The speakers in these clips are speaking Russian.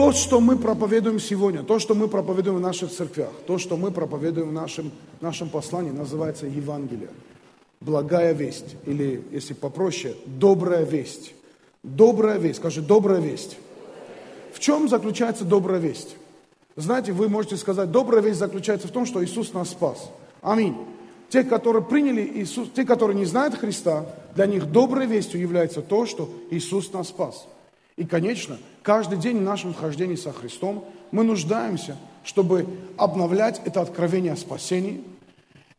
То, что мы проповедуем сегодня, то, что мы проповедуем в наших церквях, то, что мы проповедуем в нашем, нашем послании, называется Евангелие. Благая весть, или, если попроще, добрая весть. Добрая весть, скажи, добрая весть. В чем заключается добрая весть? Знаете, вы можете сказать, добрая весть заключается в том, что Иисус нас спас. Аминь. Те, которые приняли Иисус, те, которые не знают Христа, для них доброй вестью является то, что Иисус нас спас. И, конечно, каждый день в нашем хождении со Христом мы нуждаемся, чтобы обновлять это откровение о спасении.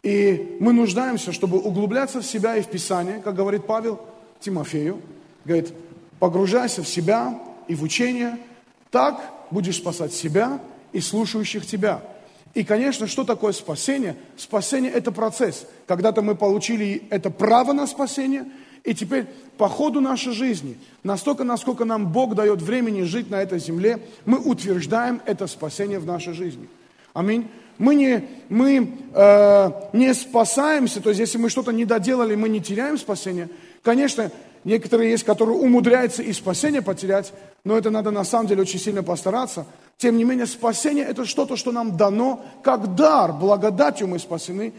И мы нуждаемся, чтобы углубляться в себя и в Писание, как говорит Павел Тимофею. Говорит, погружайся в себя и в учение, так будешь спасать себя и слушающих тебя. И, конечно, что такое спасение? Спасение – это процесс. Когда-то мы получили это право на спасение, и теперь по ходу нашей жизни, настолько, насколько нам Бог дает времени жить на этой земле, мы утверждаем это спасение в нашей жизни. Аминь. Мы не, мы, э, не спасаемся, то есть если мы что-то не доделали, мы не теряем спасение. Конечно, некоторые есть, которые умудряются и спасение потерять, но это надо на самом деле очень сильно постараться. Тем не менее, спасение – это что-то, что нам дано как дар, благодатью мы спасены.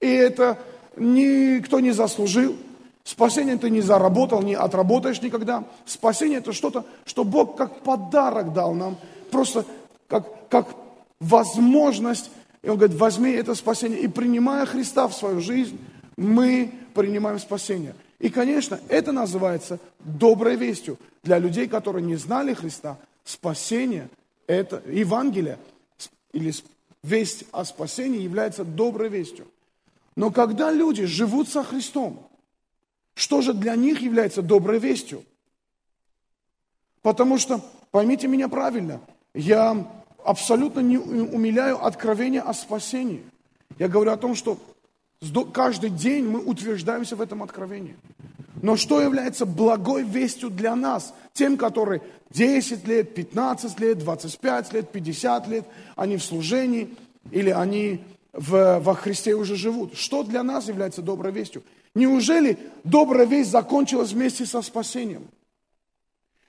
И это никто не заслужил. Спасение ты не заработал, не отработаешь никогда. Спасение это что-то, что Бог как подарок дал нам, просто как, как возможность. И Он говорит, возьми это спасение. И принимая Христа в свою жизнь, мы принимаем спасение. И, конечно, это называется доброй вестью. Для людей, которые не знали Христа, спасение это Евангелие или весть о спасении является доброй вестью. Но когда люди живут со Христом, что же для них является доброй вестью? Потому что, поймите меня правильно, я абсолютно не умиляю откровение о спасении. Я говорю о том, что каждый день мы утверждаемся в этом откровении. Но что является благой вестью для нас, тем, которые 10 лет, 15 лет, 25 лет, 50 лет, они в служении или они в, во Христе уже живут? Что для нас является доброй вестью? Неужели добрая весть закончилась вместе со спасением?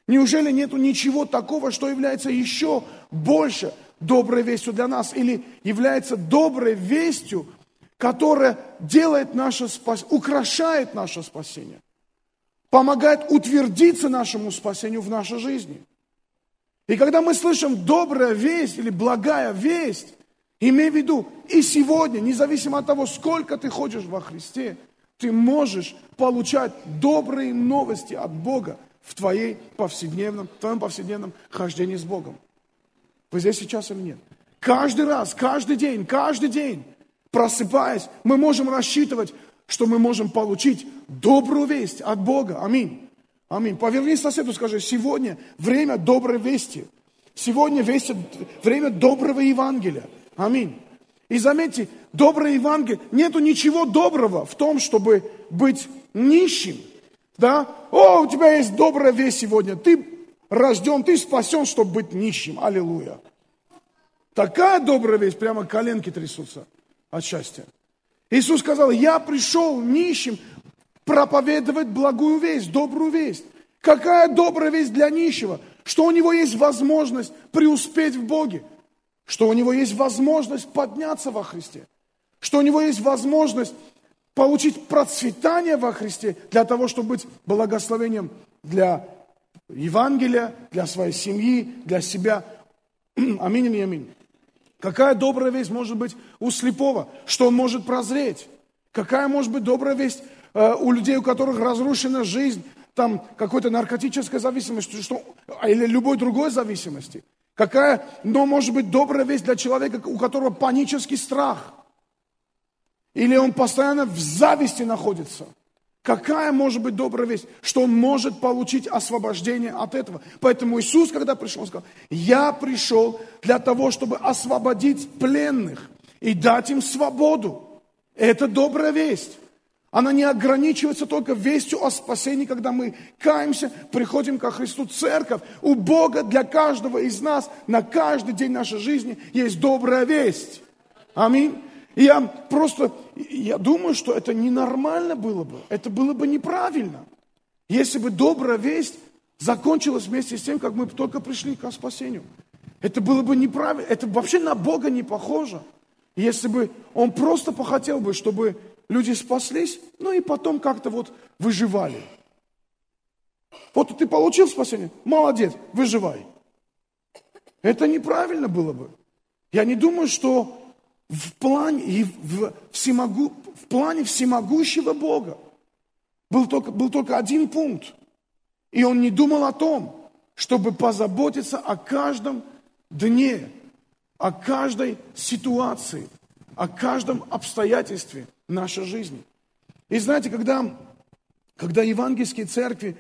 Неужели нету ничего такого, что является еще больше доброй вестью для нас или является доброй вестью, которая делает наше спасение, украшает наше спасение? помогает утвердиться нашему спасению в нашей жизни. И когда мы слышим добрая весть или благая весть, имей в виду, и сегодня, независимо от того, сколько ты ходишь во Христе, ты можешь получать добрые новости от Бога в твоей повседневном, в твоем повседневном хождении с Богом. Вы здесь сейчас или нет? Каждый раз, каждый день, каждый день, просыпаясь, мы можем рассчитывать что мы можем получить добрую весть от Бога. Аминь. Аминь. Повернись соседу, скажи, сегодня время доброй вести. Сегодня весть, время доброго Евангелия. Аминь. И заметьте, доброе Евангелие, нету ничего доброго в том, чтобы быть нищим. Да? О, у тебя есть добрая весть сегодня. Ты рожден, ты спасен, чтобы быть нищим. Аллилуйя. Такая добрая весть, прямо коленки трясутся от счастья. Иисус сказал, я пришел нищим проповедовать благую весть, добрую весть. Какая добрая весть для нищего? Что у него есть возможность преуспеть в Боге. Что у него есть возможность подняться во Христе. Что у него есть возможность получить процветание во Христе для того, чтобы быть благословением для Евангелия, для своей семьи, для себя. Аминь и аминь. Какая добрая весть может быть у слепого, что он может прозреть? Какая может быть добрая весть э, у людей, у которых разрушена жизнь, там какой-то наркотической зависимости что, или любой другой зависимости? Какая, но может быть добрая весть для человека, у которого панический страх? Или он постоянно в зависти находится? Какая может быть добрая весть, что он может получить освобождение от этого? Поэтому Иисус, когда пришел, сказал, я пришел для того, чтобы освободить пленных и дать им свободу. Это добрая весть. Она не ограничивается только вестью о спасении, когда мы каемся, приходим ко Христу. Церковь у Бога для каждого из нас на каждый день нашей жизни есть добрая весть. Аминь. Я просто, я думаю, что это ненормально было бы, это было бы неправильно. Если бы добрая весть закончилось вместе с тем, как мы только пришли к спасению. Это было бы неправильно, это вообще на Бога не похоже. Если бы Он просто похотел бы, чтобы люди спаслись, ну и потом как-то вот выживали. Вот ты получил спасение, молодец, выживай. Это неправильно было бы. Я не думаю, что в плане, в, всемогу, в плане всемогущего Бога был только, был только один пункт. И он не думал о том, чтобы позаботиться о каждом дне, о каждой ситуации, о каждом обстоятельстве нашей жизни. И знаете, когда, когда евангельские церкви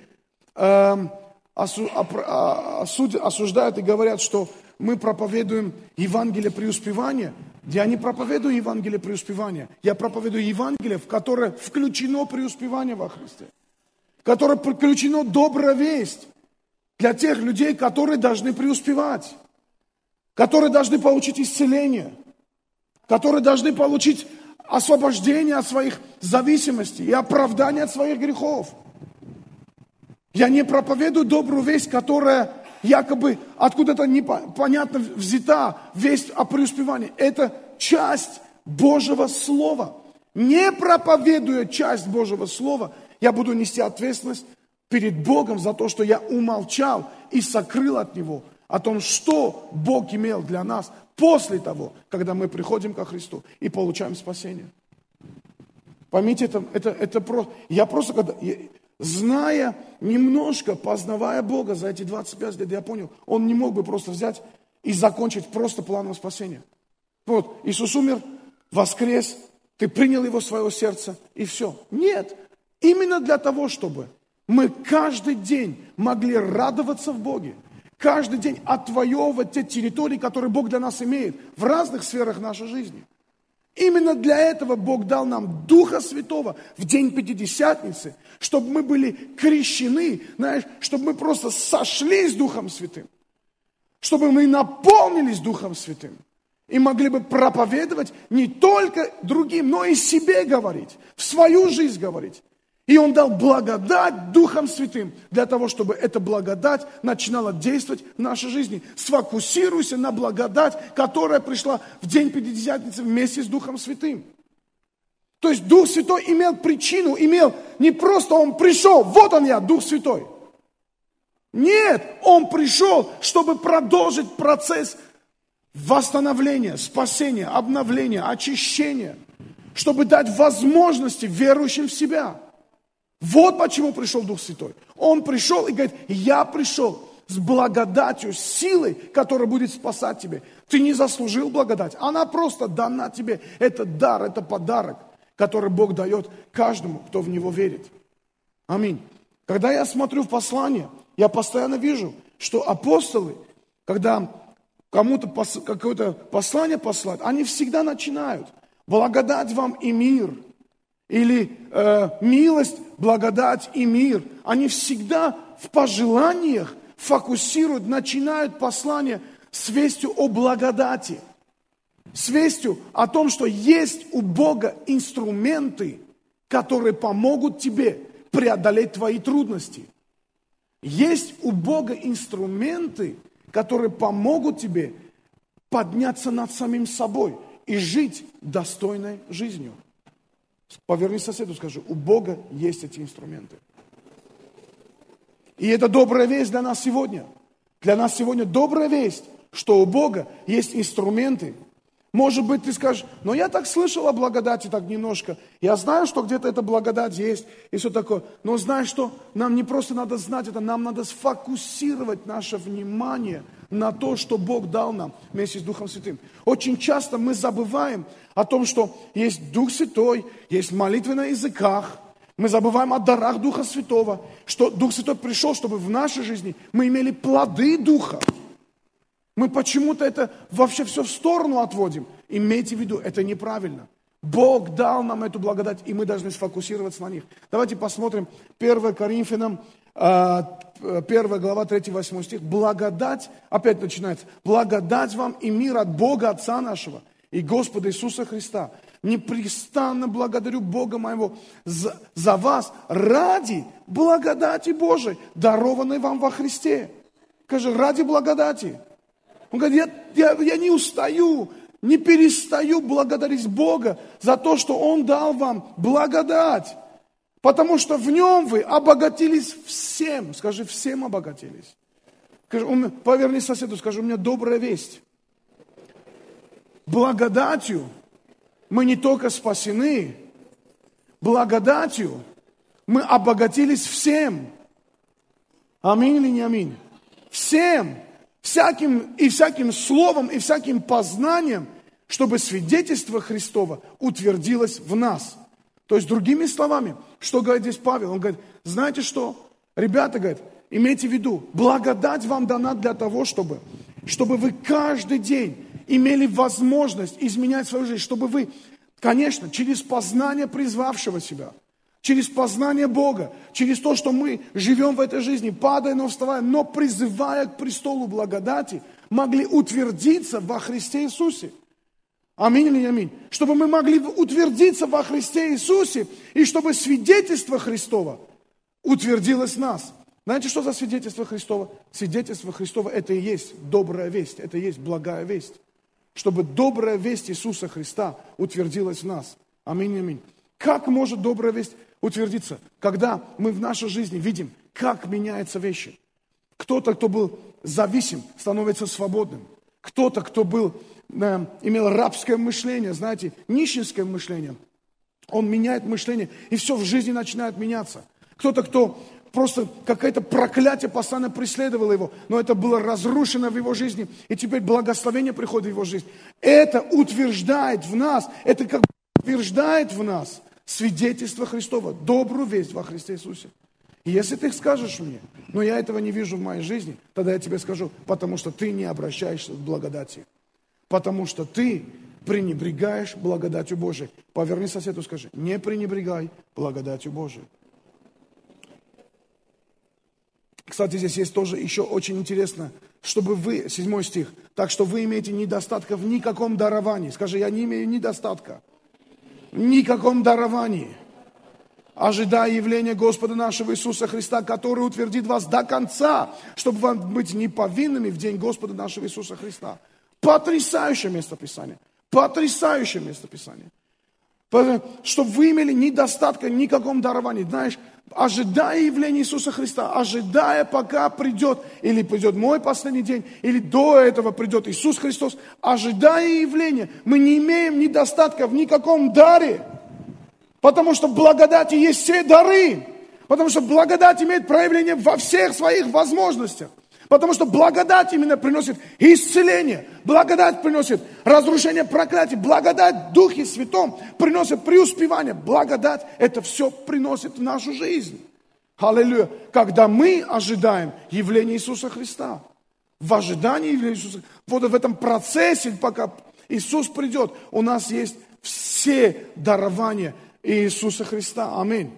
э, осу, осуд, осуждают и говорят, что мы проповедуем Евангелие преуспевания, я не проповедую Евангелие преуспевания, я проповедую Евангелие, в которое включено преуспевание во Христе, в которое включено добрая весть для тех людей, которые должны преуспевать, которые должны получить исцеление, которые должны получить освобождение от своих зависимостей и оправдание от своих грехов. Я не проповедую добрую весть, которая якобы откуда-то непонятно взята, весть о преуспевании. Это часть Божьего Слова. Не проповедуя часть Божьего Слова, я буду нести ответственность перед Богом за то, что я умолчал и сокрыл от Него о том, что Бог имел для нас после того, когда мы приходим ко Христу и получаем спасение. Поймите, это, это, это просто... Я просто, когда, зная немножко, познавая Бога за эти 25 лет, я понял, он не мог бы просто взять и закончить просто планом спасения. Вот, Иисус умер, воскрес, ты принял его в свое сердце, и все. Нет, именно для того, чтобы мы каждый день могли радоваться в Боге, каждый день отвоевывать те территории, которые Бог для нас имеет в разных сферах нашей жизни – Именно для этого Бог дал нам Духа Святого в день Пятидесятницы, чтобы мы были крещены, знаешь, чтобы мы просто сошли с Духом Святым, чтобы мы наполнились Духом Святым и могли бы проповедовать не только другим, но и себе говорить, в свою жизнь говорить. И Он дал благодать Духом Святым для того, чтобы эта благодать начинала действовать в нашей жизни. Сфокусируйся на благодать, которая пришла в день Пятидесятницы вместе с Духом Святым. То есть Дух Святой имел причину, имел не просто Он пришел, вот он я, Дух Святой. Нет, Он пришел, чтобы продолжить процесс восстановления, спасения, обновления, очищения, чтобы дать возможности верующим в себя – вот почему пришел Дух Святой. Он пришел и говорит, я пришел с благодатью, с силой, которая будет спасать тебя. Ты не заслужил благодать, она просто дана тебе. Это дар, это подарок, который Бог дает каждому, кто в Него верит. Аминь. Когда я смотрю в послание, я постоянно вижу, что апостолы, когда кому-то какое-то послание послать, они всегда начинают. Благодать вам и мир – или э, милость, благодать и мир, они всегда в пожеланиях фокусируют, начинают послание с вестью о благодати, с вестью о том, что есть у Бога инструменты, которые помогут тебе преодолеть твои трудности. Есть у Бога инструменты, которые помогут тебе подняться над самим собой и жить достойной жизнью. Поверни соседу, скажи, у Бога есть эти инструменты. И это добрая весть для нас сегодня. Для нас сегодня добрая весть, что у Бога есть инструменты. Может быть, ты скажешь, но я так слышал о благодати так немножко. Я знаю, что где-то эта благодать есть и все такое. Но знаешь что? Нам не просто надо знать это, нам надо сфокусировать наше внимание – на то, что Бог дал нам вместе с Духом Святым. Очень часто мы забываем о том, что есть Дух Святой, есть молитвы на языках, мы забываем о дарах Духа Святого, что Дух Святой пришел, чтобы в нашей жизни мы имели плоды Духа. Мы почему-то это вообще все в сторону отводим. Имейте в виду, это неправильно. Бог дал нам эту благодать, и мы должны сфокусироваться на них. Давайте посмотрим 1 Коринфянам 1 а, глава 3-8 стих. Благодать, опять начинается, благодать вам и мир от Бога Отца нашего и Господа Иисуса Христа, непрестанно благодарю Бога моего за, за вас ради благодати Божией, дарованной вам во Христе. Скажи, ради благодати. Он говорит, я, я, я не устаю, не перестаю благодарить Бога за то, что Он дал вам благодать. Потому что в нем вы обогатились всем. Скажи, всем обогатились. Поверни соседу, скажи, у меня добрая весть. Благодатью мы не только спасены, благодатью мы обогатились всем. Аминь или не аминь? Всем, всяким и всяким словом и всяким познанием, чтобы свидетельство Христова утвердилось в нас. То есть, другими словами, что говорит здесь Павел? Он говорит, знаете что? Ребята, говорит, имейте в виду, благодать вам дана для того, чтобы, чтобы вы каждый день имели возможность изменять свою жизнь, чтобы вы, конечно, через познание призвавшего себя, через познание Бога, через то, что мы живем в этой жизни, падая, но вставая, но призывая к престолу благодати, могли утвердиться во Христе Иисусе. Аминь или аминь? Чтобы мы могли утвердиться во Христе Иисусе, и чтобы свидетельство Христова утвердилось в нас. Знаете, что за свидетельство Христова? Свидетельство Христова – это и есть добрая весть, это и есть благая весть. Чтобы добрая весть Иисуса Христа утвердилась в нас. Аминь, аминь. Как может добрая весть утвердиться? Когда мы в нашей жизни видим, как меняются вещи. Кто-то, кто был зависим, становится свободным. Кто-то, кто был э, имел рабское мышление, знаете, нищенское мышление, он меняет мышление, и все в жизни начинает меняться. Кто-то, кто просто какое-то проклятие постоянно преследовало его, но это было разрушено в его жизни, и теперь благословение приходит в его жизнь. Это утверждает в нас, это как утверждает в нас свидетельство Христова, добрую весть во Христе Иисусе. И если ты скажешь мне, но я этого не вижу в моей жизни, тогда я тебе скажу, потому что ты не обращаешься к благодати. Потому что ты пренебрегаешь благодатью Божией. Поверни соседу, скажи, не пренебрегай благодатью Божией. Кстати, здесь есть тоже еще очень интересно, чтобы вы, седьмой стих, так что вы имеете недостатка в никаком даровании. Скажи, я не имею недостатка. Никаком даровании. Ожидая явления Господа нашего Иисуса Христа, который утвердит вас до конца, чтобы вам быть неповинными в день Господа нашего Иисуса Христа. Потрясающее местописание. Потрясающее местописание. Чтобы вы имели недостатка никаком даровании. Знаешь, ожидая явления Иисуса Христа, ожидая, пока придет, или придет мой последний день, или до этого придет Иисус Христос, ожидая явления, мы не имеем недостатка в никаком даре, потому что благодати есть все дары, потому что благодать имеет проявление во всех своих возможностях. Потому что благодать именно приносит исцеление, благодать приносит разрушение проклятий, благодать Духе Святом приносит преуспевание. Благодать это все приносит в нашу жизнь. Аллилуйя. Когда мы ожидаем явления Иисуса Христа. В ожидании явления Иисуса Вот в этом процессе, пока Иисус придет, у нас есть все дарования Иисуса Христа. Аминь.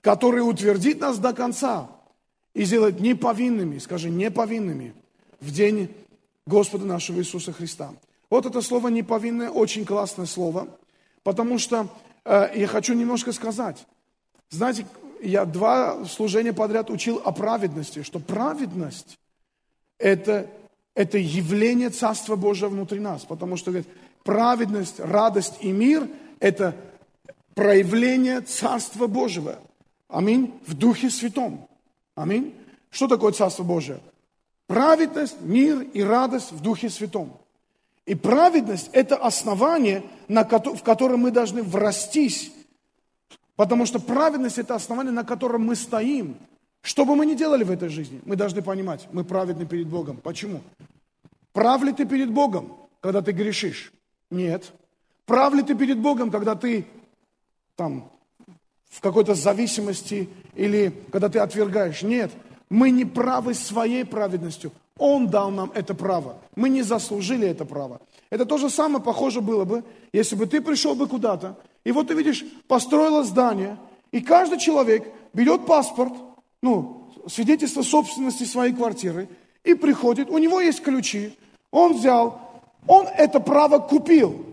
Который утвердит нас до конца и сделать неповинными, скажи, неповинными в день Господа нашего Иисуса Христа. Вот это слово неповинное, очень классное слово, потому что э, я хочу немножко сказать. Знаете, я два служения подряд учил о праведности, что праведность это, это явление Царства Божьего внутри нас, потому что говорит, праведность, радость и мир – это проявление Царства Божьего. Аминь. В Духе Святом. Аминь. Что такое Царство Божие? Праведность, мир и радость в Духе Святом. И праведность – это основание, в котором мы должны врастись. Потому что праведность – это основание, на котором мы стоим. Что бы мы ни делали в этой жизни, мы должны понимать, мы праведны перед Богом. Почему? Прав ли ты перед Богом, когда ты грешишь? Нет. Прав ли ты перед Богом, когда ты там в какой-то зависимости или когда ты отвергаешь. Нет, мы не правы своей праведностью. Он дал нам это право. Мы не заслужили это право. Это то же самое похоже было бы, если бы ты пришел бы куда-то, и вот ты видишь, построило здание, и каждый человек берет паспорт, ну, свидетельство собственности своей квартиры, и приходит, у него есть ключи, он взял, он это право купил.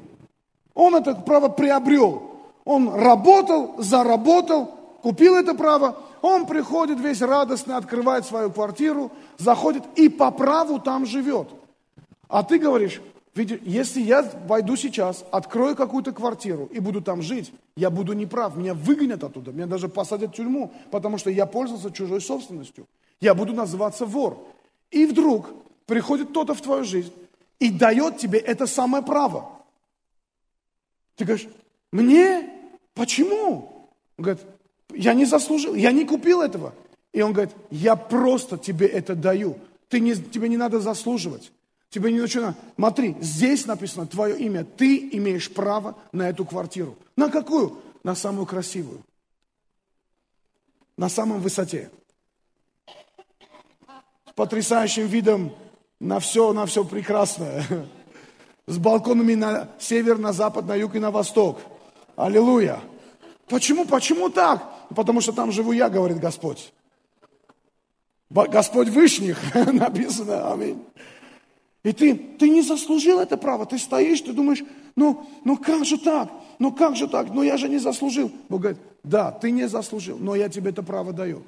Он это право приобрел. Он работал, заработал, купил это право. Он приходит весь радостный, открывает свою квартиру, заходит и по праву там живет. А ты говоришь, ведь если я войду сейчас, открою какую-то квартиру и буду там жить, я буду неправ, меня выгонят оттуда, меня даже посадят в тюрьму, потому что я пользовался чужой собственностью. Я буду называться вор. И вдруг приходит кто-то в твою жизнь и дает тебе это самое право. Ты говоришь, мне? Почему? Он говорит, я не заслужил, я не купил этого. И он говорит, я просто тебе это даю. Ты не, тебе не надо заслуживать. Тебе не нужно. Смотри, здесь написано твое имя. Ты имеешь право на эту квартиру. На какую? На самую красивую. На самом высоте. С потрясающим видом на все, на все прекрасное. С балконами на север, на запад, на юг и на восток. Аллилуйя. Почему? Почему так? Потому что там живу я, говорит Господь. Господь Вышних, написано, аминь. И ты, ты не заслужил это право. Ты стоишь, ты думаешь, ну, ну как же так? Ну как же так? Ну я же не заслужил. Бог говорит, да, ты не заслужил, но я тебе это право даю.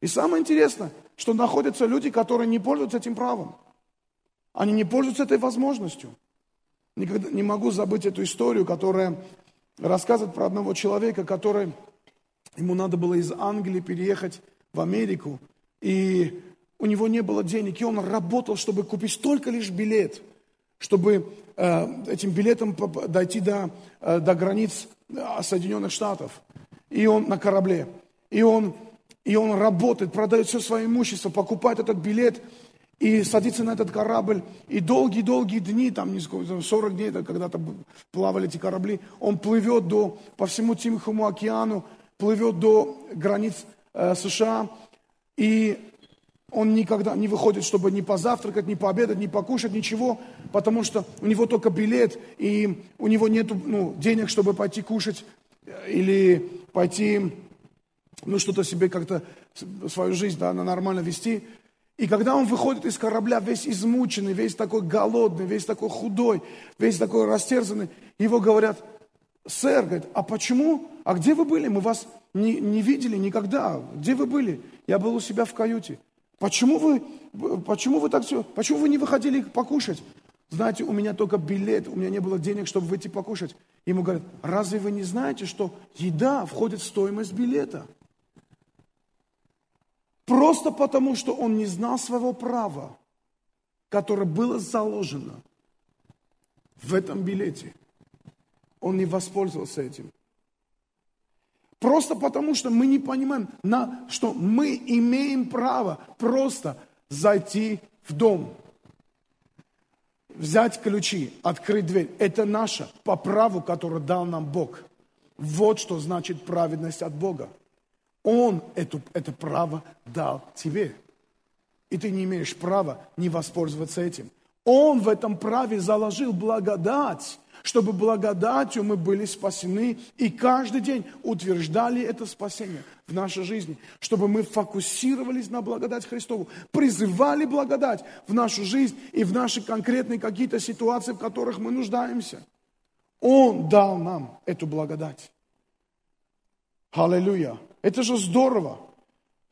И самое интересное, что находятся люди, которые не пользуются этим правом. Они не пользуются этой возможностью. Никогда не могу забыть эту историю, которая рассказывает про одного человека, который, ему надо было из Англии переехать в Америку. И у него не было денег, и он работал, чтобы купить только лишь билет, чтобы э, этим билетом дойти до, э, до границ э, Соединенных Штатов. И он на корабле. И он, и он работает, продает все свое имущество, покупает этот билет и садится на этот корабль. И долгие-долгие дни, там 40 дней, когда-то плавали эти корабли, он плывет до, по всему Тихому океану, плывет до границ э, США. И он никогда не выходит, чтобы ни позавтракать, ни пообедать, ни покушать, ничего, потому что у него только билет, и у него нет ну, денег, чтобы пойти кушать э, или пойти, ну, что-то себе как-то, свою жизнь да, нормально вести. И когда он выходит из корабля весь измученный, весь такой голодный, весь такой худой, весь такой растерзанный, его говорят, сэр, говорит, а почему, а где вы были? Мы вас не, не видели никогда. Где вы были? Я был у себя в каюте. Почему вы, почему вы так все, почему вы не выходили покушать? Знаете, у меня только билет, у меня не было денег, чтобы выйти покушать. Ему говорят, разве вы не знаете, что еда входит в стоимость билета? Просто потому, что он не знал своего права, которое было заложено в этом билете. Он не воспользовался этим. Просто потому, что мы не понимаем, на, что мы имеем право просто зайти в дом, взять ключи, открыть дверь. Это наше по праву, которое дал нам Бог. Вот что значит праведность от Бога. Он эту, это право дал тебе. И ты не имеешь права не воспользоваться этим. Он в этом праве заложил благодать чтобы благодатью мы были спасены и каждый день утверждали это спасение в нашей жизни, чтобы мы фокусировались на благодать Христову, призывали благодать в нашу жизнь и в наши конкретные какие-то ситуации, в которых мы нуждаемся. Он дал нам эту благодать. Аллилуйя. Это же здорово.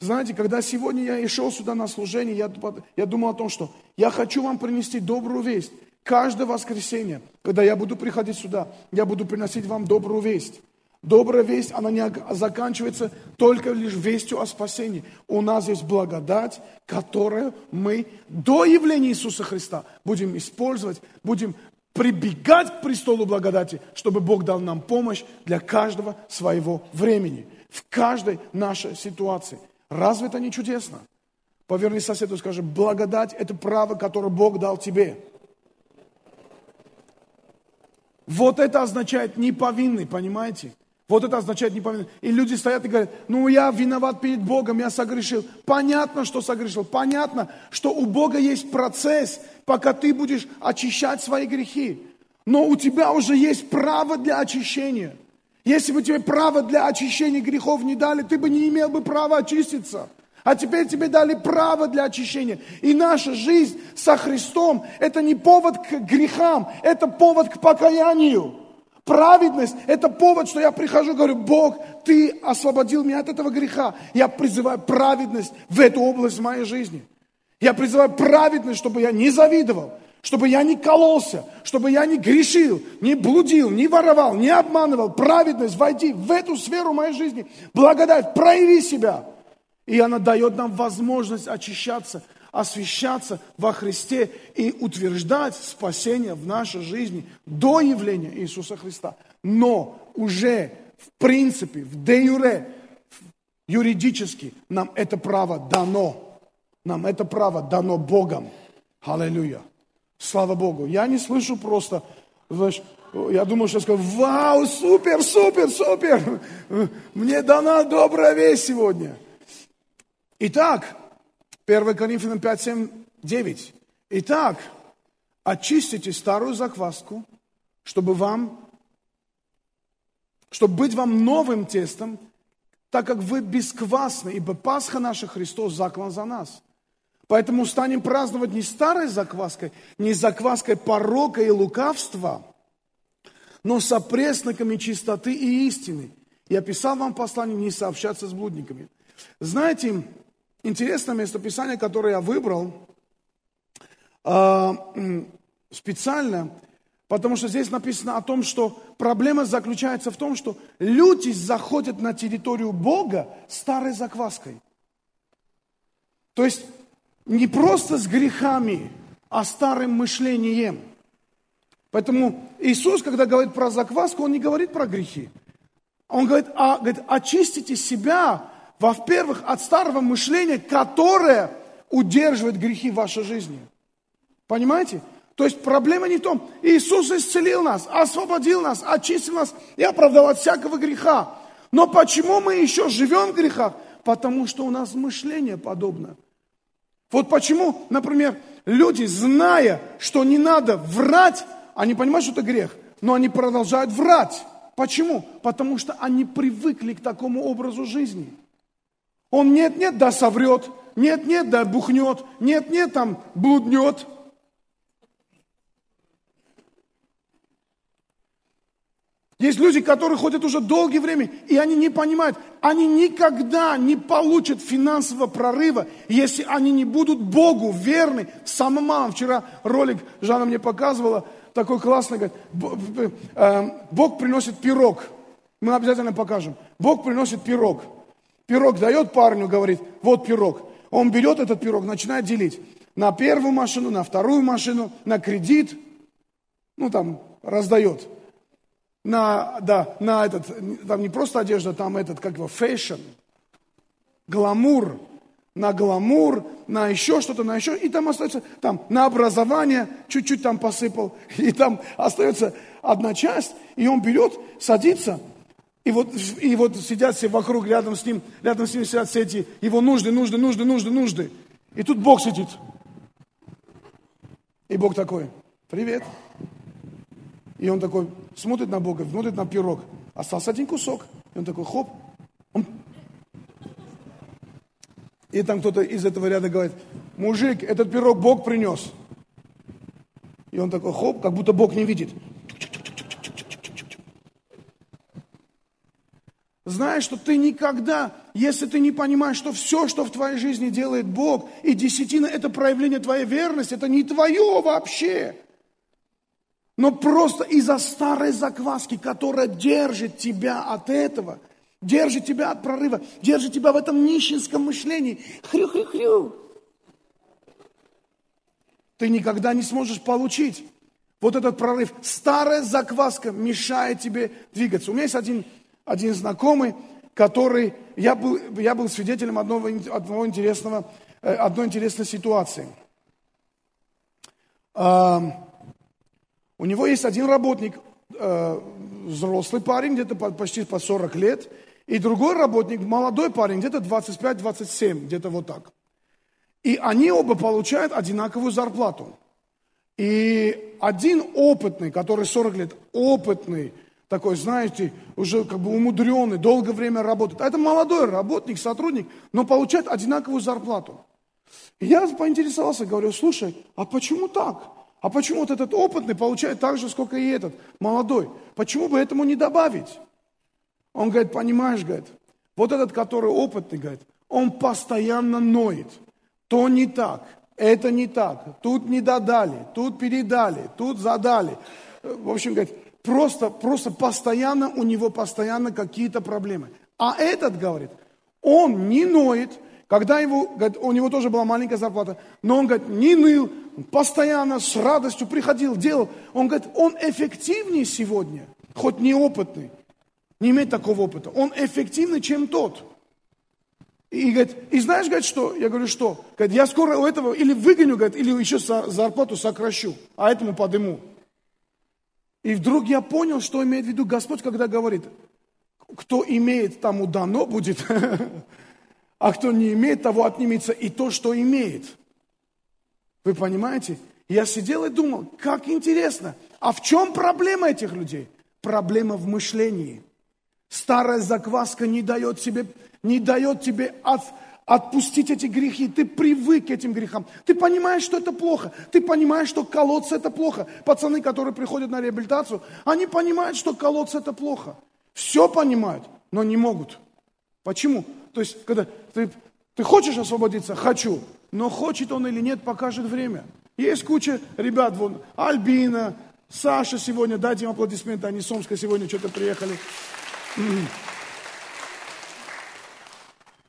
Знаете, когда сегодня я и шел сюда на служение, я, я думал о том, что я хочу вам принести добрую весть. Каждое воскресенье, когда я буду приходить сюда, я буду приносить вам добрую весть. Добрая весть, она не заканчивается только лишь вестью о спасении. У нас есть благодать, которую мы до явления Иисуса Христа будем использовать, будем прибегать к престолу благодати, чтобы Бог дал нам помощь для каждого своего времени, в каждой нашей ситуации. Разве это не чудесно? Поверни соседу и скажи, благодать – это право, которое Бог дал тебе. Вот это означает неповинный, понимаете? Вот это означает неповинный. И люди стоят и говорят, ну я виноват перед Богом, я согрешил. Понятно, что согрешил. Понятно, что у Бога есть процесс, пока ты будешь очищать свои грехи. Но у тебя уже есть право для очищения. Если бы тебе право для очищения грехов не дали, ты бы не имел бы права очиститься. А теперь тебе дали право для очищения. И наша жизнь со Христом – это не повод к грехам, это повод к покаянию. Праведность – это повод, что я прихожу, говорю, Бог, Ты освободил меня от этого греха. Я призываю праведность в эту область моей жизни. Я призываю праведность, чтобы я не завидовал, чтобы я не кололся, чтобы я не грешил, не блудил, не воровал, не обманывал. Праведность, войди в эту сферу моей жизни. Благодать, прояви себя. И она дает нам возможность очищаться, освящаться во Христе и утверждать спасение в нашей жизни до явления Иисуса Христа. Но уже в принципе, в де юре, юридически нам это право дано. Нам это право дано Богом. Аллилуйя. Слава Богу. Я не слышу просто, знаешь, я думаю, что скажу, вау, супер, супер, супер. Мне дана добрая весть сегодня. Итак, 1 Коринфянам 5, 7, 9. Итак, очистите старую закваску, чтобы вам, чтобы быть вам новым тестом, так как вы бесквасны, ибо Пасха наша Христос заклан за нас. Поэтому станем праздновать не старой закваской, не закваской порока и лукавства, но с опресноками чистоты и истины. Я писал вам послание не сообщаться с блудниками. Знаете, интересное местописание, которое я выбрал а, специально, потому что здесь написано о том, что проблема заключается в том, что люди заходят на территорию Бога старой закваской. То есть не просто с грехами, а старым мышлением. Поэтому Иисус, когда говорит про закваску, Он не говорит про грехи. Он говорит, а, говорит очистите себя, во-первых, от старого мышления, которое удерживает грехи в вашей жизни. Понимаете? То есть проблема не в том, Иисус исцелил нас, освободил нас, очистил нас и оправдал от всякого греха. Но почему мы еще живем в грехах? Потому что у нас мышление подобное. Вот почему, например, люди, зная, что не надо врать, они понимают, что это грех, но они продолжают врать. Почему? Потому что они привыкли к такому образу жизни. Он нет-нет, да соврет, нет-нет, да бухнет, нет-нет, там блуднет – Есть люди, которые ходят уже долгое время, и они не понимают, они никогда не получат финансового прорыва, если они не будут Богу верны. Самым малым, вчера ролик Жанна мне показывала, такой классный, говорит, э, Бог приносит пирог. Мы обязательно покажем. Бог приносит пирог. Пирог дает парню, говорит, вот пирог. Он берет этот пирог, начинает делить на первую машину, на вторую машину, на кредит, ну там раздает на, да, на этот, там не просто одежда, там этот, как его, fashion, гламур, на гламур, на еще что-то, на еще, и там остается, там, на образование чуть-чуть там посыпал, и там остается одна часть, и он берет, садится, и вот, и вот сидят все вокруг, рядом с ним, рядом с ним сидят все эти его нужды, нужды, нужды, нужды, нужды. И тут Бог сидит. И Бог такой, привет. И он такой смотрит на Бога, смотрит на пирог. Остался один кусок. И он такой, хоп. Он... И там кто-то из этого ряда говорит, мужик, этот пирог Бог принес. И он такой, хоп, как будто Бог не видит. Знаешь, что ты никогда, если ты не понимаешь, что все, что в твоей жизни делает Бог, и десятина – это проявление твоей верности, это не твое вообще но просто из-за старой закваски, которая держит тебя от этого, держит тебя от прорыва, держит тебя в этом нищенском мышлении. Хрю-хрю-хрю. Ты никогда не сможешь получить вот этот прорыв. Старая закваска мешает тебе двигаться. У меня есть один, один знакомый, который, я был, я был свидетелем одного, одного интересного, э, одной интересной ситуации. У него есть один работник, э, взрослый парень, где-то почти по 40 лет, и другой работник, молодой парень, где-то 25-27, где-то вот так. И они оба получают одинаковую зарплату. И один опытный, который 40 лет, опытный, такой, знаете, уже как бы умудренный, долгое время работает. А это молодой работник, сотрудник, но получает одинаковую зарплату. И я поинтересовался, говорю, слушай, а почему так? А почему вот этот опытный получает так же, сколько и этот, молодой? Почему бы этому не добавить? Он говорит, понимаешь, говорит, вот этот, который опытный, говорит, он постоянно ноет. То не так, это не так, тут не додали, тут передали, тут задали. В общем, говорит, просто, просто постоянно, у него постоянно какие-то проблемы. А этот, говорит, он не ноет, когда его, говорит, у него тоже была маленькая зарплата, но он, говорит, не ныл, постоянно с радостью приходил, делал. Он говорит, он эффективнее сегодня, хоть неопытный, не имеет такого опыта. Он эффективнее, чем тот. И, говорит, и знаешь, говорит, что? Я говорю, что? Говорит, я скоро у этого или выгоню, говорит, или еще зарплату сокращу, а этому подыму. И вдруг я понял, что имеет в виду Господь, когда говорит, кто имеет, тому дано будет, а кто не имеет, того отнимется и то, что имеет. Вы понимаете? Я сидел и думал, как интересно, а в чем проблема этих людей? Проблема в мышлении. Старая закваска не дает себе не дает тебе от, отпустить эти грехи. Ты привык к этим грехам. Ты понимаешь, что это плохо. Ты понимаешь, что колодцы это плохо. Пацаны, которые приходят на реабилитацию, они понимают, что колодцы это плохо. Все понимают, но не могут. Почему? То есть, когда ты, ты хочешь освободиться? Хочу. Но хочет он или нет, покажет время. Есть куча ребят, вон, Альбина, Саша сегодня, дайте им аплодисменты, они с Омска сегодня что-то приехали.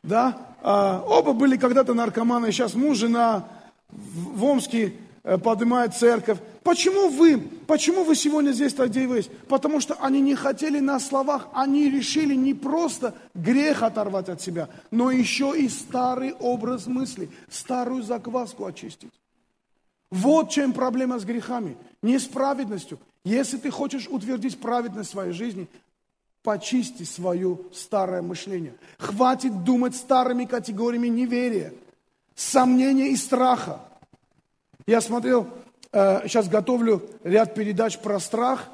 да, а, оба были когда-то наркоманы, сейчас муж, жена в Омске э, поднимает церковь. Почему вы, почему вы сегодня здесь так есть? Потому что они не хотели на словах, они решили не просто грех оторвать от себя, но еще и старый образ мысли, старую закваску очистить. Вот чем проблема с грехами, не с праведностью. Если ты хочешь утвердить праведность своей жизни, Почисти свое старое мышление. Хватит думать старыми категориями неверия, сомнения и страха. Я смотрел, сейчас готовлю ряд передач про страх,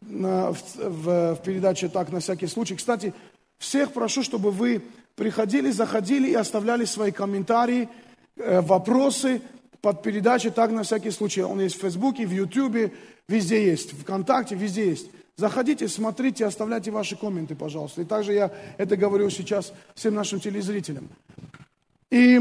в, в, в передаче «Так, на всякий случай». Кстати, всех прошу, чтобы вы приходили, заходили и оставляли свои комментарии, э, вопросы под передачей «Так, на всякий случай». Он есть в Фейсбуке, в Ютубе, везде есть, ВКонтакте, везде есть. Заходите, смотрите, оставляйте ваши комменты, пожалуйста. И также я это говорю сейчас всем нашим телезрителям. И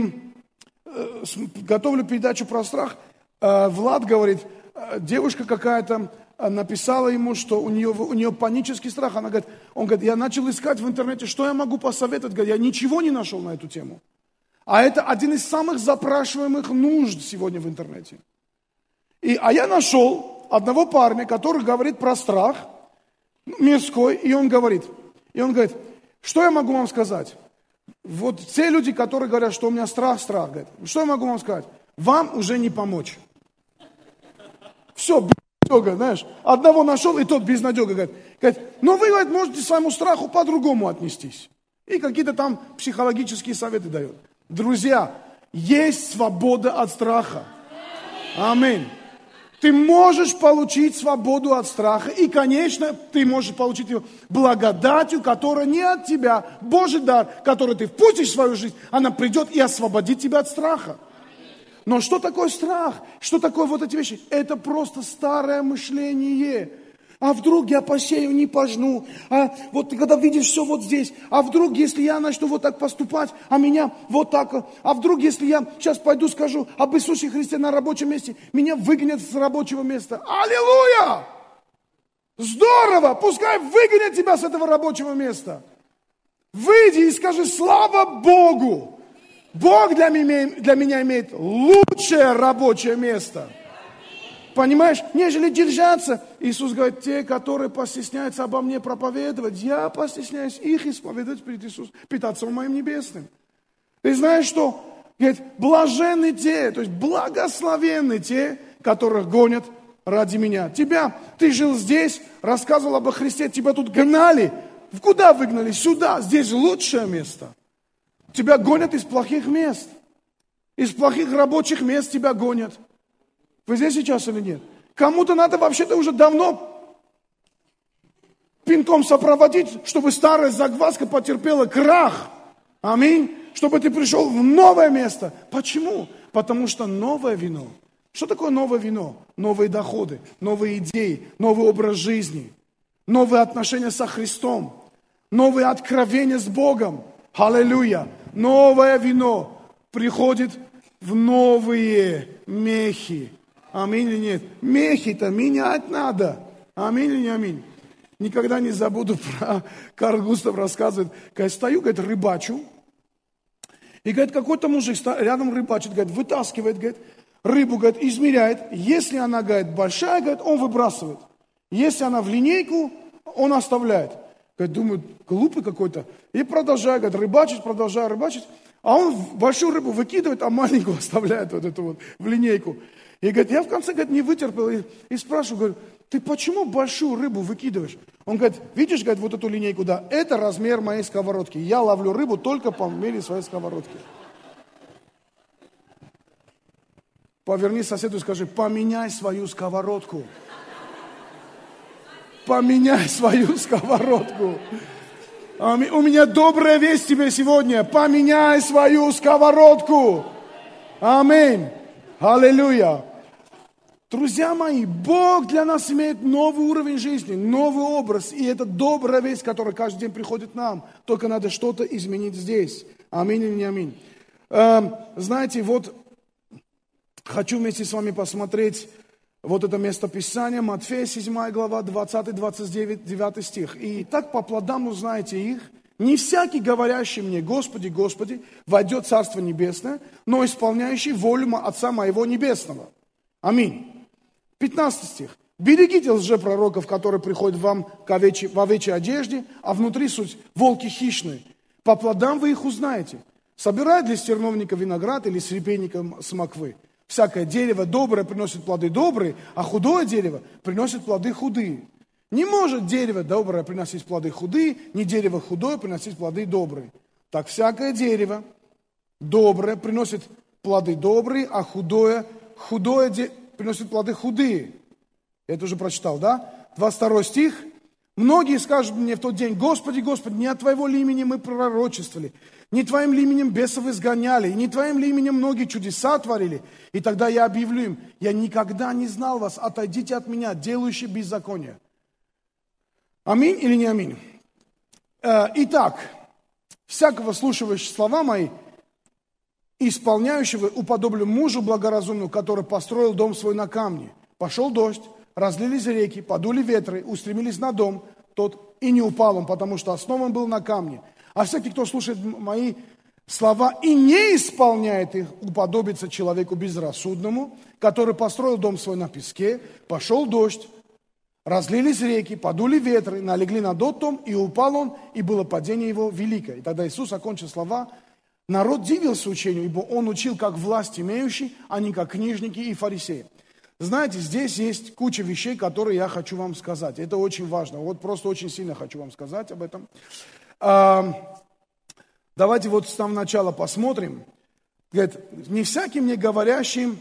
э, готовлю передачу про страх. Э, Влад говорит, э, девушка какая-то э, написала ему, что у нее, у нее панический страх. Она говорит, он говорит, я начал искать в интернете, что я могу посоветовать. Говорит, я ничего не нашел на эту тему. А это один из самых запрашиваемых нужд сегодня в интернете. И, а я нашел одного парня, который говорит про страх – мирской, и он говорит, и он говорит, что я могу вам сказать? Вот те люди, которые говорят, что у меня страх, страх, говорят, что я могу вам сказать? Вам уже не помочь. Все, безнадега, знаешь. Одного нашел, и тот безнадега, говорит. говорит но вы, говорит, можете своему страху по-другому отнестись. И какие-то там психологические советы дает. Друзья, есть свобода от страха. Аминь. Ты можешь получить свободу от страха. И, конечно, ты можешь получить ее благодатью, которая не от тебя. Божий дар, который ты впустишь в свою жизнь, она придет и освободит тебя от страха. Но что такое страх? Что такое вот эти вещи? Это просто старое мышление а вдруг я посею, не пожну, а вот ты когда видишь все вот здесь, а вдруг, если я начну вот так поступать, а меня вот так, а вдруг, если я сейчас пойду скажу об Иисусе Христе на рабочем месте, меня выгонят с рабочего места. Аллилуйя! Здорово! Пускай выгонят тебя с этого рабочего места. Выйди и скажи, слава Богу! Бог для меня, для меня имеет лучшее рабочее место – Понимаешь, нежели держаться. Иисус говорит, те, которые постесняются обо мне проповедовать, я постесняюсь их исповедовать перед Иисусом, перед Отцом моим Небесным. Ты знаешь что? Говорит, блаженны те, то есть благословенны те, которых гонят ради меня. Тебя, ты жил здесь, рассказывал об Христе, тебя тут гнали. В куда выгнали? Сюда, здесь лучшее место. Тебя гонят из плохих мест. Из плохих рабочих мест тебя гонят. Вы здесь сейчас или нет? Кому-то надо вообще-то уже давно пинком сопроводить, чтобы старая загваздка потерпела крах. Аминь. Чтобы ты пришел в новое место. Почему? Потому что новое вино Что такое новое вино? Новые доходы, новые идеи, новый образ жизни, новые отношения со Христом, новые откровения с Богом. Аллилуйя! Новое вино приходит в новые мехи. Аминь или нет? Мехи-то менять надо. Аминь или не аминь? Никогда не забуду про Карл Густав рассказывает. Когда стою, говорит, рыбачу. И, говорит, какой-то мужик рядом рыбачит, говорит, вытаскивает, говорит, рыбу, говорит, измеряет. Если она, говорит, большая, говорит, он выбрасывает. Если она в линейку, он оставляет. Говорит, думаю, глупый какой-то. И продолжаю, говорит, рыбачить, продолжаю рыбачить. А он большую рыбу выкидывает, а маленькую оставляет вот эту вот в линейку. И говорит, я в конце, говорит, не вытерпел и, и спрашиваю, говорю, ты почему большую рыбу выкидываешь? Он говорит, видишь, говорит, вот эту линейку, да, это размер моей сковородки. Я ловлю рыбу только по мере своей сковородки. Поверни соседу и скажи, поменяй свою сковородку. Поменяй свою сковородку. У меня добрая весть тебе сегодня. Поменяй свою сковородку. Аминь. Аллилуйя. Друзья мои, Бог для нас имеет новый уровень жизни, новый образ. И это добрая весть, которая каждый день приходит нам. Только надо что-то изменить здесь. Аминь или не аминь. Эм, знаете, вот хочу вместе с вами посмотреть вот это место Писания, Матфея 7 глава, 20-29 9 стих. И так по плодам узнаете их. Не всякий, говорящий мне, Господи, Господи, войдет Царство Небесное, но исполняющий волю Отца Моего Небесного. Аминь. 15 стих. Берегите лжепророков, которые приходят вам к овечьей, в овечьей одежде, а внутри суть волки хищные. По плодам вы их узнаете. Собирает ли стерновника виноград или с репейником смоквы? Всякое дерево доброе приносит плоды добрые, а худое дерево приносит плоды худые. Не может дерево доброе приносить плоды худые, не дерево худое приносить плоды добрые. Так всякое дерево доброе приносит плоды добрые, а худое, худое дерево приносит плоды худые. Я это уже прочитал, да? 22 стих. Многие скажут мне в тот день, Господи, Господи, не от Твоего ли имени мы пророчествовали, не Твоим ли именем бесов изгоняли, и не Твоим ли именем многие чудеса творили. И тогда я объявлю им, я никогда не знал вас, отойдите от меня, делающие беззаконие. Аминь или не аминь? Э, итак, всякого слушающего слова мои – исполняющего уподоблю мужу благоразумному, который построил дом свой на камне. Пошел дождь, разлились реки, подули ветры, устремились на дом, тот и не упал он, потому что основан был на камне. А всякий, кто слушает мои слова и не исполняет их, уподобится человеку безрассудному, который построил дом свой на песке, пошел дождь, разлились реки, подули ветры, налегли на тот дом, и упал он, и было падение его великое. И тогда Иисус окончил слова Народ дивился учению, ибо он учил как власть имеющий, а не как книжники и фарисеи. Знаете, здесь есть куча вещей, которые я хочу вам сказать. Это очень важно. Вот просто очень сильно хочу вам сказать об этом. Давайте вот с самого начала посмотрим. Говорит, не всяким не говорящим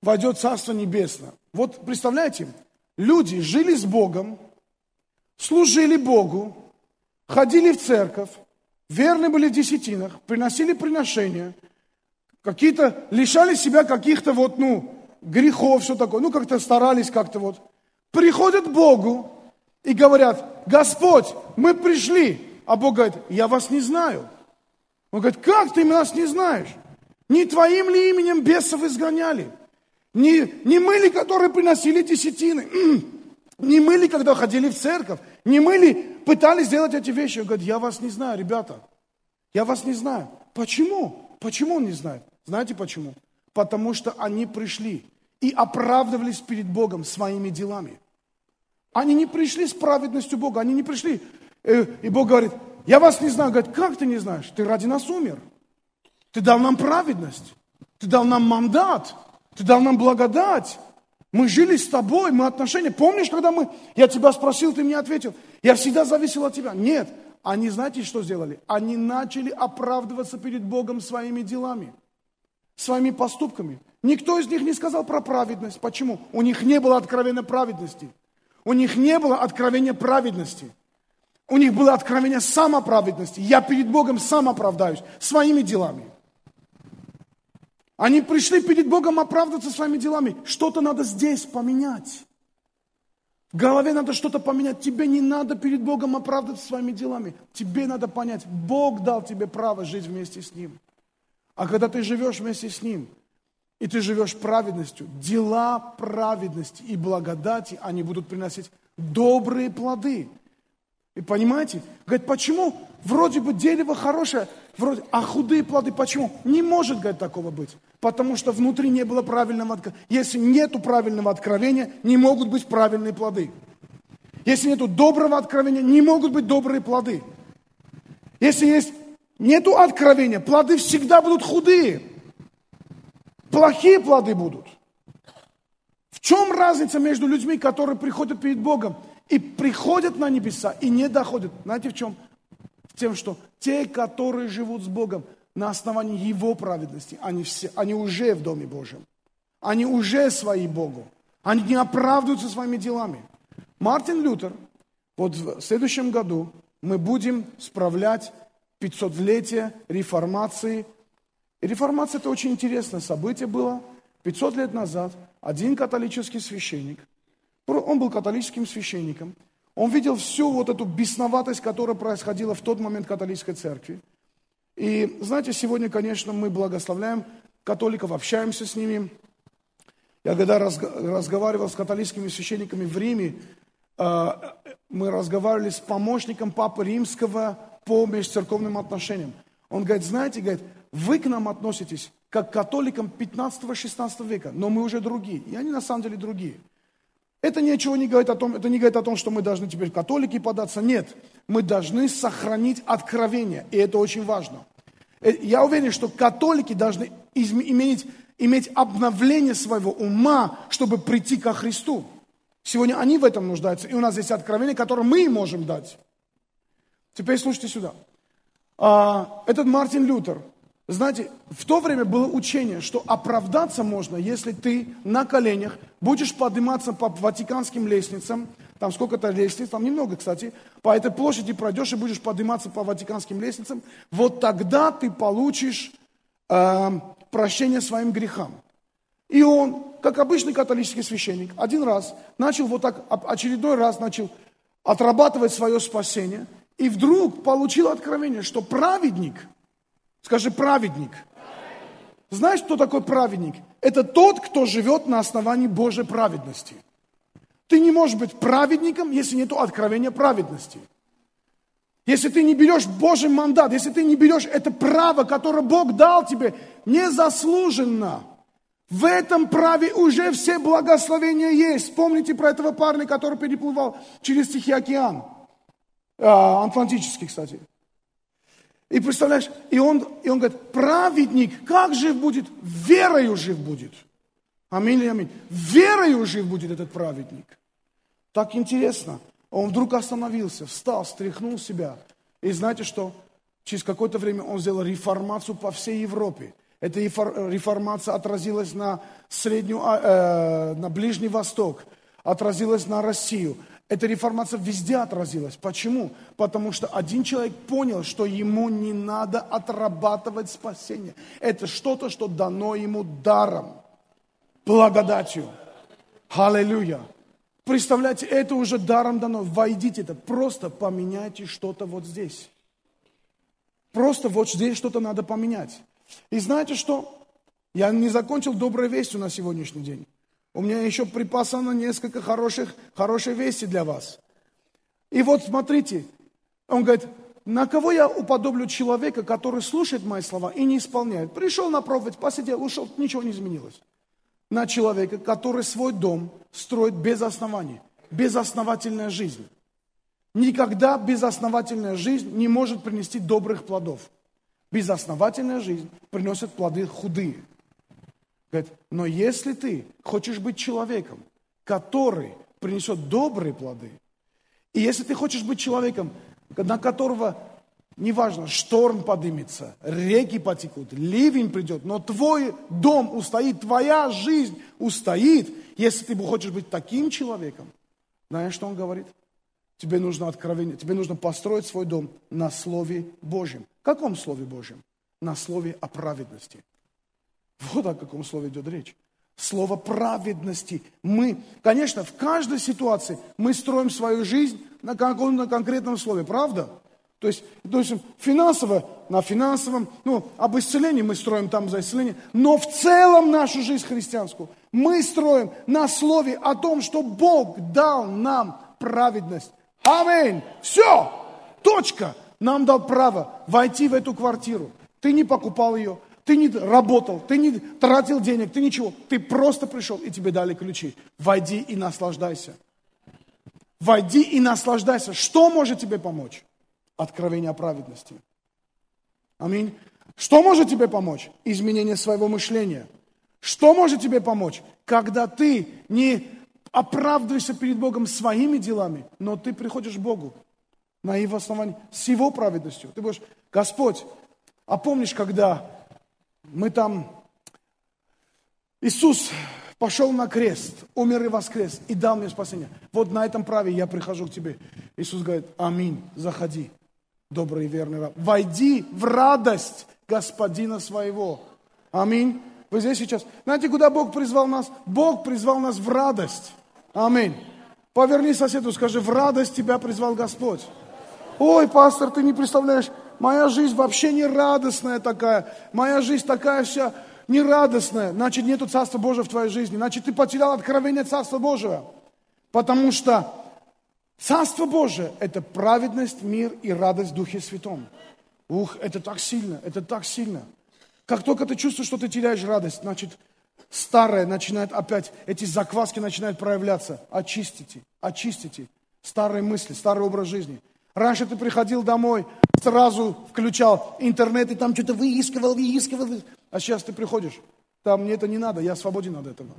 войдет Царство Небесное. Вот представляете, люди жили с Богом, служили Богу, ходили в церковь, верны были в десятинах, приносили приношения, какие-то, лишали себя каких-то вот, ну, грехов, все такое, ну, как-то старались как-то вот. Приходят к Богу и говорят, Господь, мы пришли. А Бог говорит, я вас не знаю. Он говорит, как ты нас не знаешь? Не твоим ли именем бесов изгоняли? Не, не мы ли, которые приносили десятины? Не мы ли, когда ходили в церковь? Не мы ли пытались сделать эти вещи? Он говорит, я вас не знаю, ребята. Я вас не знаю. Почему? Почему он не знает? Знаете почему? Потому что они пришли и оправдывались перед Богом своими делами. Они не пришли с праведностью Бога, они не пришли. Э, и Бог говорит, я вас не знаю. Говорит, как ты не знаешь? Ты ради нас умер. Ты дал нам праведность. Ты дал нам мандат. Ты дал нам благодать. Мы жили с тобой, мы отношения. Помнишь, когда мы, я тебя спросил, ты мне ответил. Я всегда зависел от тебя. Нет, они, знаете, что сделали? Они начали оправдываться перед Богом своими делами, своими поступками. Никто из них не сказал про праведность. Почему? У них не было откровения праведности. У них не было откровения праведности. У них было откровение самоправедности. Я перед Богом сам оправдаюсь своими делами. Они пришли перед Богом оправдываться своими делами. Что-то надо здесь поменять. В голове надо что-то поменять. Тебе не надо перед Богом оправдываться своими делами. Тебе надо понять, Бог дал тебе право жить вместе с Ним. А когда ты живешь вместе с Ним, и ты живешь праведностью, дела праведности и благодати, они будут приносить добрые плоды. И понимаете? Говорит, почему вроде бы дерево хорошее, вроде, а худые плоды почему? Не может, говорит, такого быть. Потому что внутри не было правильного откровения. Если нету правильного откровения, не могут быть правильные плоды. Если нету доброго откровения, не могут быть добрые плоды. Если есть нету откровения, плоды всегда будут худые. Плохие плоды будут. В чем разница между людьми, которые приходят перед Богом и приходят на небеса и не доходят? Знаете в чем? В тем, что те, которые живут с Богом на основании Его праведности, они, все, они уже в Доме Божьем. Они уже свои Богу. Они не оправдываются своими делами. Мартин Лютер, вот в следующем году мы будем справлять 500-летие реформации реформация – это очень интересное событие было. 500 лет назад один католический священник, он был католическим священником, он видел всю вот эту бесноватость, которая происходила в тот момент в католической церкви. И знаете, сегодня, конечно, мы благословляем католиков, общаемся с ними. Я когда разговаривал с католическими священниками в Риме, а, мы разговаривали с помощником Папы Римского по межцерковным отношениям. Он говорит, знаете, говорит, вы к нам относитесь как к католикам 15-16 века, но мы уже другие. И они на самом деле другие. Это ничего не говорит о том, это не говорит о том, что мы должны теперь католики податься. Нет, мы должны сохранить откровение, и это очень важно. Э, я уверен, что католики должны иметь, иметь обновление своего ума, чтобы прийти ко Христу. Сегодня они в этом нуждаются, и у нас есть откровение, которое мы им можем дать. Теперь слушайте сюда. А, этот Мартин Лютер, знаете, в то время было учение, что оправдаться можно, если ты на коленях будешь подниматься по ватиканским лестницам, там сколько-то лестниц, там немного, кстати, по этой площади пройдешь и будешь подниматься по ватиканским лестницам, вот тогда ты получишь э, прощение своим грехам. И он, как обычный католический священник, один раз начал вот так, очередной раз начал отрабатывать свое спасение, и вдруг получил откровение, что праведник – Скажи, праведник. Знаешь, кто такой праведник? Это тот, кто живет на основании Божьей праведности. Ты не можешь быть праведником, если нет откровения праведности. Если ты не берешь Божий мандат, если ты не берешь это право, которое Бог дал тебе, незаслуженно, в этом праве уже все благословения есть. Помните про этого парня, который переплывал через Тихий океан? А, Атлантический, кстати. И представляешь, и он, и он говорит, праведник, как жив будет? Верою жив будет. Аминь аминь. Верою жив будет этот праведник. Так интересно. Он вдруг остановился, встал, стряхнул себя. И знаете что? Через какое-то время он сделал реформацию по всей Европе. Эта реформация отразилась на, среднюю, э, на Ближний Восток, отразилась на Россию, эта реформация везде отразилась. Почему? Потому что один человек понял, что ему не надо отрабатывать спасение. Это что-то, что дано ему даром, благодатью. Аллилуйя. Представляете, это уже даром дано. Войдите это. Просто поменяйте что-то вот здесь. Просто вот здесь что-то надо поменять. И знаете что? Я не закончил доброй вестью на сегодняшний день. У меня еще припасано несколько хороших, хороших вести для вас. И вот смотрите, он говорит, на кого я уподоблю человека, который слушает мои слова и не исполняет? Пришел на проповедь, посидел, ушел, ничего не изменилось. На человека, который свой дом строит без оснований, безосновательная жизнь. Никогда безосновательная жизнь не может принести добрых плодов. Безосновательная жизнь приносит плоды худые. Говорит, но если ты хочешь быть человеком, который принесет добрые плоды, и если ты хочешь быть человеком, на которого, неважно, шторм поднимется, реки потекут, ливень придет, но твой дом устоит, твоя жизнь устоит, если ты хочешь быть таким человеком, знаешь, что он говорит? Тебе нужно откровение, тебе нужно построить свой дом на Слове Божьем. Каком Слове Божьем? На Слове о праведности. Вот о каком слове идет речь. Слово праведности. Мы, конечно, в каждой ситуации мы строим свою жизнь на каком-то конкретном слове, правда? То есть, то есть финансово на финансовом, ну, об исцелении мы строим там за исцеление, но в целом нашу жизнь христианскую мы строим на слове о том, что Бог дал нам праведность. Аминь. Все. Точка. Нам дал право войти в эту квартиру. Ты не покупал ее, ты не работал, ты не тратил денег, ты ничего. Ты просто пришел, и тебе дали ключи. Войди и наслаждайся. Войди и наслаждайся. Что может тебе помочь? Откровение о праведности. Аминь. Что может тебе помочь? Изменение своего мышления. Что может тебе помочь? Когда ты не оправдываешься перед Богом своими делами, но ты приходишь к Богу на его основании, с его праведностью. Ты будешь, Господь, а помнишь, когда мы там, Иисус пошел на крест, умер и воскрес, и дал мне спасение. Вот на этом праве я прихожу к тебе. Иисус говорит, аминь, заходи добрый и верный раб. Войди в радость господина своего. Аминь. Вы здесь сейчас? Знаете, куда Бог призвал нас? Бог призвал нас в радость. Аминь. Поверни соседу, скажи, в радость тебя призвал Господь. Ой, пастор, ты не представляешь, моя жизнь вообще не радостная такая. Моя жизнь такая вся нерадостная. Значит, нету Царства Божьего в твоей жизни. Значит, ты потерял откровение Царства Божьего. Потому что Царство Божие – это праведность, мир и радость в Духе Святом. Ух, это так сильно, это так сильно. Как только ты чувствуешь, что ты теряешь радость, значит, старое начинает опять, эти закваски начинают проявляться. Очистите, очистите старые мысли, старый образ жизни. Раньше ты приходил домой, сразу включал интернет и там что-то выискивал, выискивал. А сейчас ты приходишь, там мне это не надо, я свободен от этого.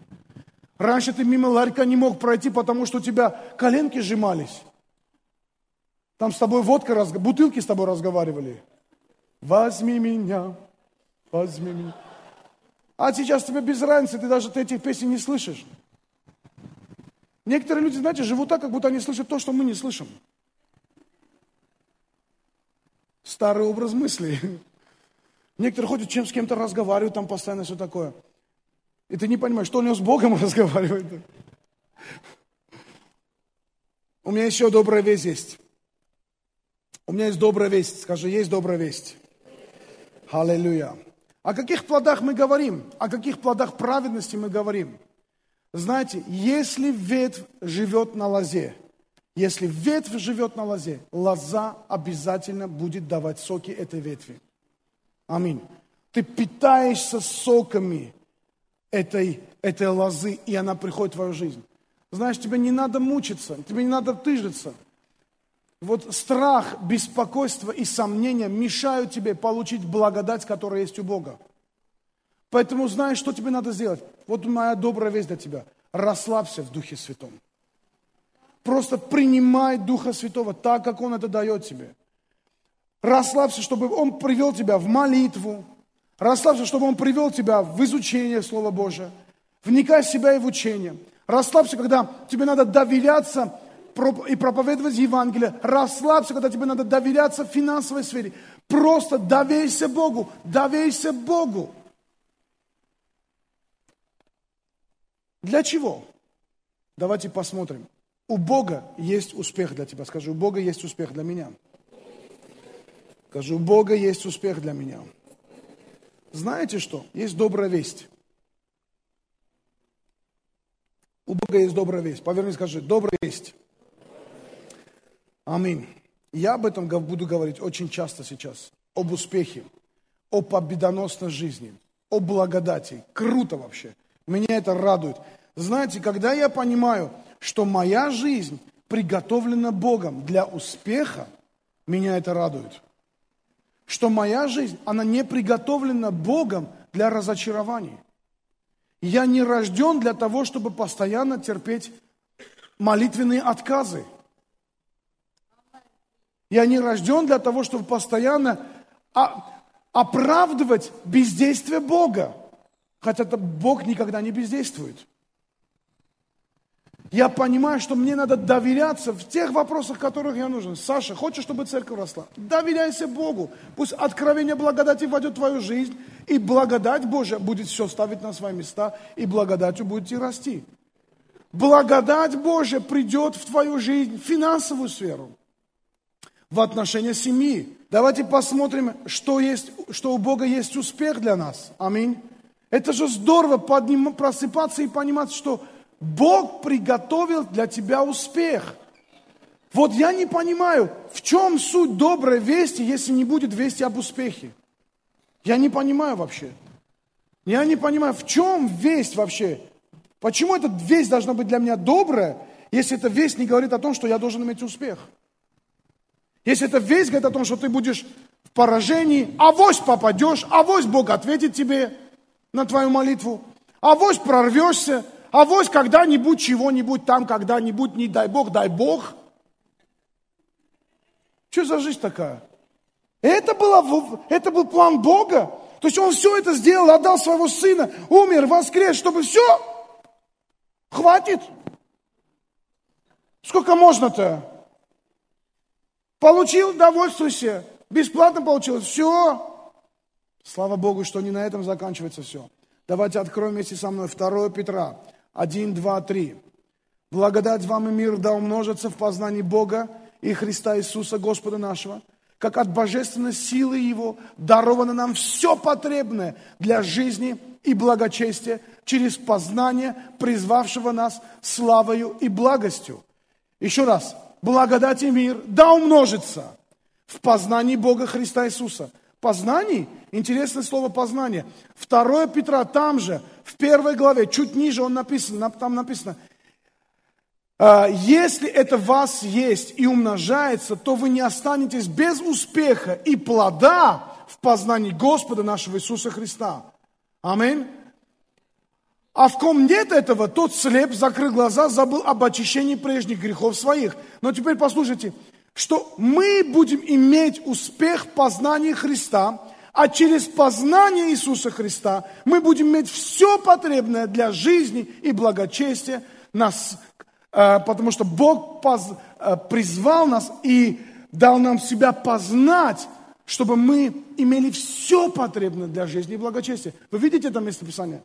Раньше ты мимо ларька не мог пройти, потому что у тебя коленки сжимались. Там с тобой водка, бутылки с тобой разговаривали. Возьми меня, возьми меня. А сейчас тебе без разницы, ты даже ты этих песен не слышишь. Некоторые люди, знаете, живут так, как будто они слышат то, что мы не слышим. Старый образ мысли. Некоторые ходят, чем с кем-то разговаривают, там постоянно все такое. И ты не понимаешь, что у него с Богом разговаривает. У меня еще добрая весть есть. У меня есть добрая весть. Скажи, есть добрая весть. Аллилуйя. О каких плодах мы говорим? О каких плодах праведности мы говорим? Знаете, если ветвь живет на лозе, если ветвь живет на лозе, лоза обязательно будет давать соки этой ветви. Аминь. Ты питаешься соками этой, этой лозы, и она приходит в твою жизнь. Знаешь, тебе не надо мучиться, тебе не надо тыжиться. Вот страх, беспокойство и сомнения мешают тебе получить благодать, которая есть у Бога. Поэтому знаешь, что тебе надо сделать? Вот моя добрая весть для тебя. Расслабься в Духе Святом. Просто принимай Духа Святого так, как Он это дает тебе. Расслабься, чтобы Он привел тебя в молитву, Расслабься, чтобы Он привел тебя в изучение Слова Божия. Вникай в себя и в учение. Расслабься, когда тебе надо доверяться и проповедовать Евангелие. Расслабься, когда тебе надо доверяться в финансовой сфере. Просто доверься Богу, доверься Богу. Для чего? Давайте посмотрим. У Бога есть успех для тебя. Скажи, у Бога есть успех для меня. Скажи, у Бога есть успех для меня. Знаете что? Есть добрая весть. У Бога есть добрая весть. Поверни, скажи, добрая весть. Аминь. Я об этом буду говорить очень часто сейчас. Об успехе, о победоносной жизни, о благодати. Круто вообще. Меня это радует. Знаете, когда я понимаю, что моя жизнь приготовлена Богом для успеха, меня это радует что моя жизнь, она не приготовлена Богом для разочарований. Я не рожден для того, чтобы постоянно терпеть молитвенные отказы. Я не рожден для того, чтобы постоянно оправдывать бездействие Бога. Хотя Бог никогда не бездействует. Я понимаю, что мне надо доверяться в тех вопросах, в которых я нужен. Саша, хочешь, чтобы церковь росла? Доверяйся Богу. Пусть откровение благодати войдет в твою жизнь, и благодать Божья будет все ставить на свои места, и благодатью будете расти. Благодать Божья придет в твою жизнь, в финансовую сферу, в отношения семьи. Давайте посмотрим, что, есть, что у Бога есть успех для нас. Аминь. Это же здорово подним, просыпаться и понимать, что Бог приготовил для тебя успех. Вот я не понимаю, в чем суть доброй вести, если не будет вести об успехе. Я не понимаю вообще. Я не понимаю, в чем весть вообще. Почему эта весть должна быть для меня добрая, если эта весть не говорит о том, что я должен иметь успех? Если эта весть говорит о том, что ты будешь в поражении, авось попадешь, авось Бог ответит тебе на твою молитву, авось прорвешься, а вот когда-нибудь чего-нибудь там, когда-нибудь, не дай Бог, дай Бог. Что за жизнь такая? Это, было, это был план Бога. То есть Он все это сделал, отдал своего сына, умер, воскрес, чтобы все, хватит. Сколько можно-то? Получил, довольствуйся. Бесплатно получилось, все. Слава Богу, что не на этом заканчивается все. Давайте откроем вместе со мной 2 Петра, 1, 2, 3. Благодать вам и мир да умножится в познании Бога и Христа Иисуса, Господа нашего, как от божественной силы Его даровано нам все потребное для жизни и благочестия через познание призвавшего нас славою и благостью. Еще раз, благодать и мир да умножится в познании Бога Христа Иисуса. Познание, интересное слово познание. Второе Петра там же, в первой главе, чуть ниже он написан, там написано, «А, если это в вас есть и умножается, то вы не останетесь без успеха и плода в познании Господа нашего Иисуса Христа. Аминь. А в ком нет этого, тот слеп, закрыл глаза, забыл об очищении прежних грехов своих. Но теперь послушайте, что мы будем иметь успех в познании Христа, а через познание Иисуса Христа мы будем иметь все потребное для жизни и благочестия, нас, э, потому что Бог э, призвал нас и дал нам себя познать, чтобы мы имели все потребное для жизни и благочестия. Вы видите это местописание?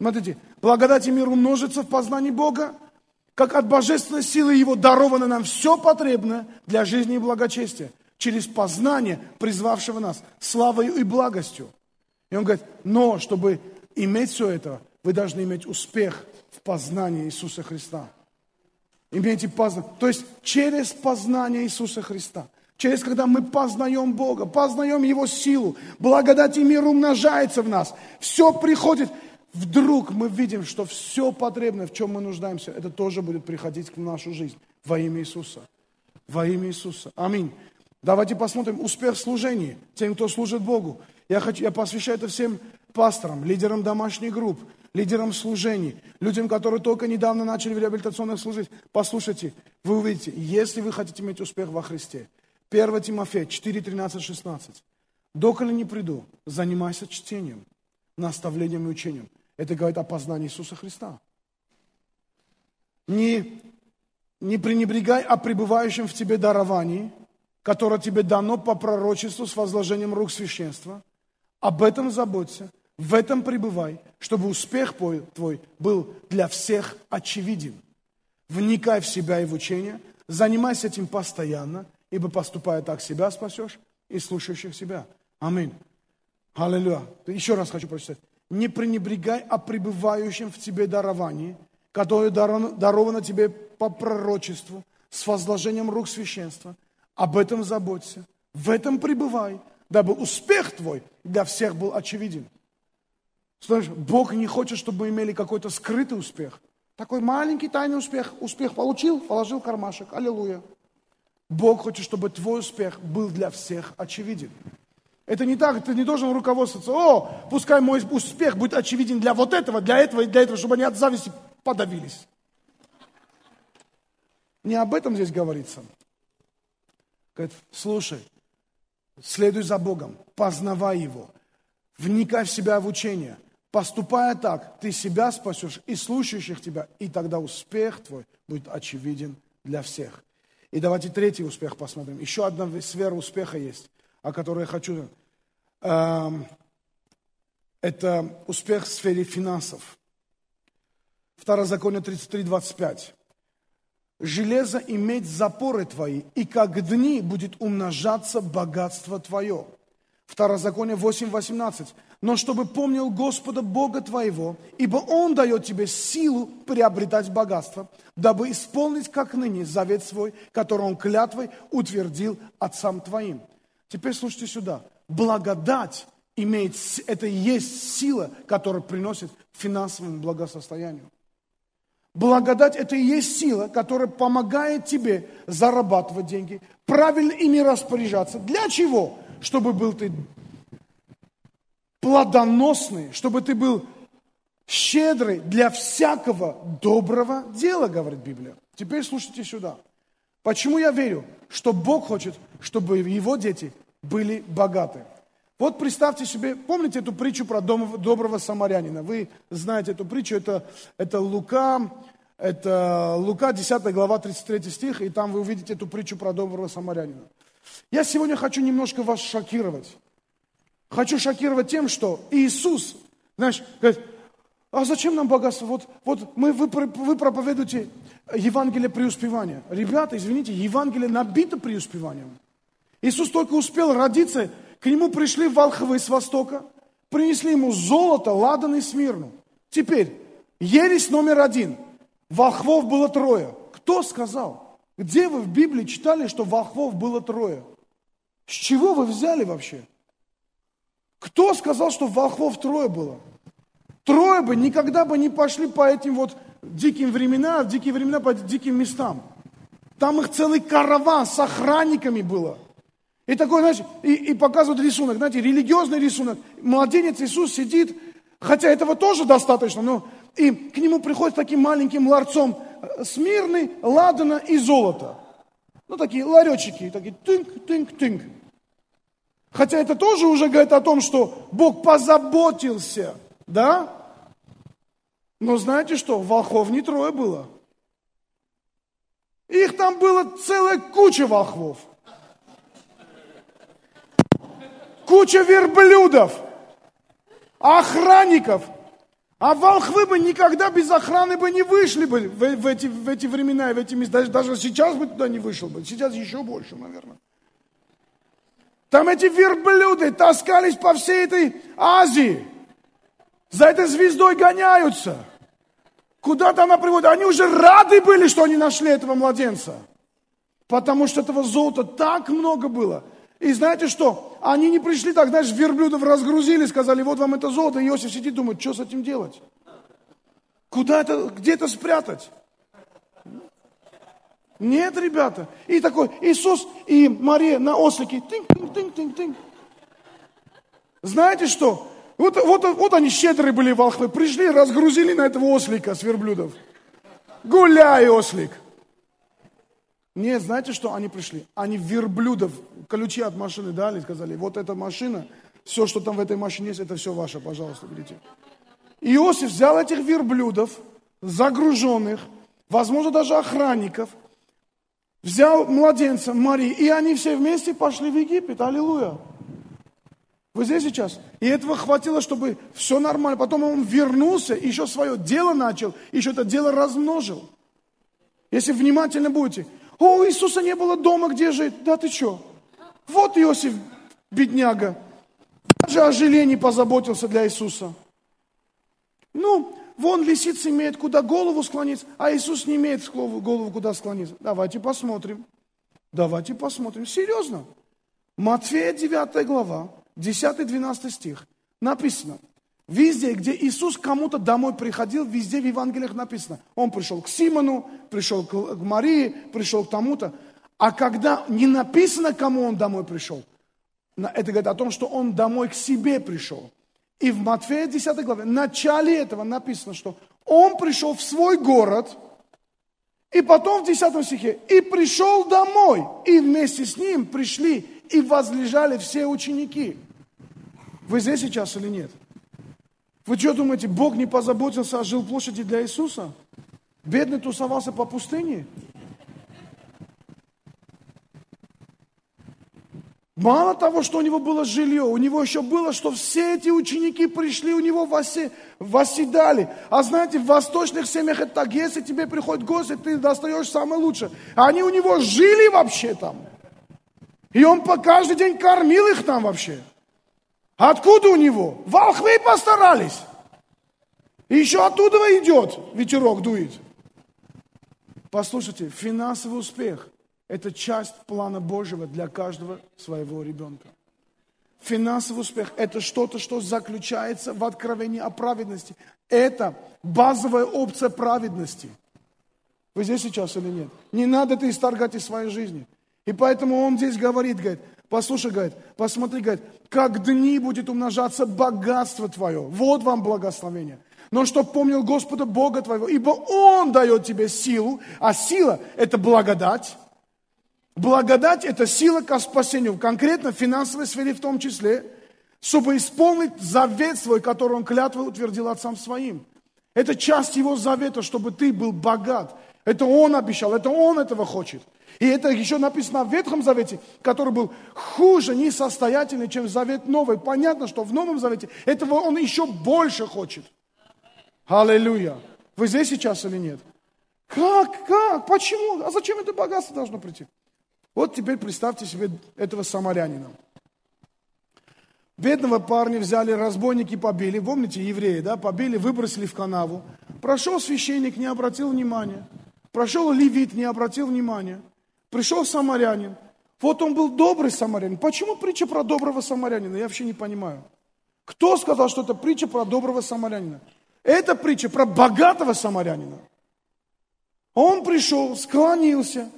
Смотрите, благодать и мир умножится в познании Бога, как от божественной силы Его даровано нам все потребное для жизни и благочестия через познание призвавшего нас славою и благостью. И он говорит, но чтобы иметь все это, вы должны иметь успех в познании Иисуса Христа. Имейте познание. То есть через познание Иисуса Христа. Через когда мы познаем Бога, познаем Его силу, благодать и мир умножается в нас. Все приходит. Вдруг мы видим, что все потребное, в чем мы нуждаемся, это тоже будет приходить в нашу жизнь во имя Иисуса. Во имя Иисуса. Аминь. Давайте посмотрим успех в служении, тем, кто служит Богу. Я, хочу, я посвящаю это всем пасторам, лидерам домашних групп, лидерам служений, людям, которые только недавно начали в реабилитационных служить. Послушайте, вы увидите, если вы хотите иметь успех во Христе, 1 Тимофея 4, 13, 16. «Доколе не приду, занимайся чтением, наставлением и учением». Это говорит о познании Иисуса Христа. Не, не пренебрегай о пребывающем в тебе даровании – которое тебе дано по пророчеству с возложением рук священства. Об этом заботься, в этом пребывай, чтобы успех твой был для всех очевиден. Вникай в себя и в учение, занимайся этим постоянно, ибо поступая так, себя спасешь и слушающих себя. Аминь. Аллилуйя. Еще раз хочу прочитать. Не пренебрегай о пребывающем в тебе даровании, которое даровано тебе по пророчеству с возложением рук священства – об этом заботься, в этом пребывай, дабы успех твой для всех был очевиден. Знаешь, Бог не хочет, чтобы мы имели какой-то скрытый успех. Такой маленький тайный успех. Успех получил, положил кармашек. Аллилуйя. Бог хочет, чтобы твой успех был для всех очевиден. Это не так, ты не должен руководствоваться, о, пускай мой успех будет очевиден для вот этого, для этого и для этого, чтобы они от зависти подавились. Не об этом здесь говорится. Говорит, слушай, следуй за Богом, познавай Его, вникай в себя в учение, Поступая так, ты себя спасешь и слушающих тебя, и тогда успех твой будет очевиден для всех. И давайте третий успех посмотрим. Еще одна сфера успеха есть, о которой я хочу. Эм, это успех в сфере финансов. Второзаконие 33, 25. «Железо иметь запоры твои, и как дни будет умножаться богатство твое». Второзаконие 8, 18 но чтобы помнил Господа Бога твоего, ибо Он дает тебе силу приобретать богатство, дабы исполнить, как ныне, завет свой, который Он клятвой утвердил отцам твоим. Теперь слушайте сюда. Благодать имеет, это и есть сила, которая приносит финансовому благосостоянию. Благодать – это и есть сила, которая помогает тебе зарабатывать деньги, правильно ими распоряжаться. Для чего? Чтобы был ты плодоносный, чтобы ты был щедрый для всякого доброго дела, говорит Библия. Теперь слушайте сюда. Почему я верю, что Бог хочет, чтобы его дети были богаты? Вот представьте себе, помните эту притчу про дом, доброго самарянина? Вы знаете эту притчу, это, это Лука, это Лука, 10 глава, 33 стих, и там вы увидите эту притчу про доброго самарянина. Я сегодня хочу немножко вас шокировать. Хочу шокировать тем, что Иисус, знаешь, говорит, а зачем нам богатство? Вот, вот мы, вы, вы проповедуете Евангелие преуспевания. Ребята, извините, Евангелие набито преуспеванием. Иисус только успел родиться, к нему пришли волхвы с востока, принесли ему золото, ладан и смирну. Теперь, ересь номер один. Волхвов было трое. Кто сказал? Где вы в Библии читали, что волхвов было трое? С чего вы взяли вообще? Кто сказал, что волхвов трое было? Трое бы никогда бы не пошли по этим вот диким временам, в дикие времена по диким местам. Там их целый караван с охранниками было. И такой, знаешь, и, и показывают рисунок, знаете, религиозный рисунок. Младенец Иисус сидит, хотя этого тоже достаточно, но и к нему приходит таким маленьким ларцом э, смирный, ладана и золото. Ну, такие ларечики, такие тынк, тынк, тынк. Хотя это тоже уже говорит о том, что Бог позаботился, да? Но знаете что, волхов не трое было. Их там было целая куча волхвов. Куча верблюдов, охранников. А волхвы бы никогда без охраны бы не вышли бы в, в, эти, в эти времена, в эти места. Даже, даже сейчас бы туда не вышел бы. Сейчас еще больше, наверное. Там эти верблюды таскались по всей этой Азии. За этой звездой гоняются. Куда-то она приводит. Они уже рады были, что они нашли этого младенца. Потому что этого золота так много было. И знаете что? Они не пришли так, знаешь, верблюдов разгрузили, сказали, вот вам это золото. И Иосиф сидит, думает, что с этим делать? Куда это, где это спрятать? Нет, ребята. И такой Иисус и Мария на ослике. Тынь, тынь, тынь, тынь, тынь. Знаете что? Вот, вот, вот они щедрые были волхвы. Пришли, разгрузили на этого ослика с верблюдов. Гуляй, ослик. Нет, знаете что? Они пришли. Они верблюдов, ключи от машины дали, сказали, вот эта машина, все, что там в этой машине есть, это все ваше, пожалуйста, берите. Иосиф взял этих верблюдов, загруженных, возможно, даже охранников, взял младенца Марии, и они все вместе пошли в Египет. Аллилуйя. Вы здесь сейчас? И этого хватило, чтобы все нормально. Потом он вернулся, еще свое дело начал, еще это дело размножил. Если внимательно будете. О, Иисуса не было дома, где жить. Да ты что? Вот Иосиф, бедняга. Даже о жиле не позаботился для Иисуса. Ну, Вон лисица имеет куда голову склониться, а Иисус не имеет голову куда склониться. Давайте посмотрим. Давайте посмотрим. Серьезно. Матфея 9 глава, 10-12 стих. Написано. Везде, где Иисус кому-то домой приходил, везде в Евангелиях написано. Он пришел к Симону, пришел к Марии, пришел к тому-то. А когда не написано, кому он домой пришел, это говорит о том, что он домой к себе пришел. И в Матфея 10 главе, в начале этого написано, что он пришел в свой город, и потом в 10 стихе, и пришел домой, и вместе с ним пришли и возлежали все ученики. Вы здесь сейчас или нет? Вы что думаете, Бог не позаботился о жилплощади для Иисуса? Бедный тусовался по пустыне? Мало того, что у него было жилье, у него еще было, что все эти ученики пришли, у него восе, восседали. А знаете, в восточных семьях это так, если тебе приходит гость, ты достаешь самое лучшее. А они у него жили вообще там. И он по каждый день кормил их там вообще. Откуда у него? Волхвы постарались. И еще оттуда идет, ветерок дует. Послушайте, финансовый успех – это часть плана Божьего для каждого своего ребенка. Финансовый успех – это что-то, что заключается в откровении о праведности. Это базовая опция праведности. Вы здесь сейчас или нет? Не надо это исторгать из своей жизни. И поэтому он здесь говорит, говорит, послушай, говорит, посмотри, говорит, как дни будет умножаться богатство твое. Вот вам благословение. Но чтоб помнил Господа Бога твоего, ибо Он дает тебе силу, а сила – это благодать, Благодать – это сила к спасению, конкретно в финансовой сфере в том числе, чтобы исполнить завет свой, который он клятвой утвердил отцам своим. Это часть его завета, чтобы ты был богат. Это он обещал, это он этого хочет. И это еще написано в Ветхом Завете, который был хуже, несостоятельный, чем Завет Новый. Понятно, что в Новом Завете этого он еще больше хочет. Аллилуйя. Вы здесь сейчас или нет? Как? Как? Почему? А зачем это богатство должно прийти? Вот теперь представьте себе этого самарянина. Бедного парня взяли, разбойники побили, помните, евреи, да, побили, выбросили в канаву. Прошел священник, не обратил внимания. Прошел левит, не обратил внимания. Пришел самарянин. Вот он был добрый самарянин. Почему притча про доброго самарянина? Я вообще не понимаю. Кто сказал, что это притча про доброго самарянина? Это притча про богатого самарянина. Он пришел, склонился,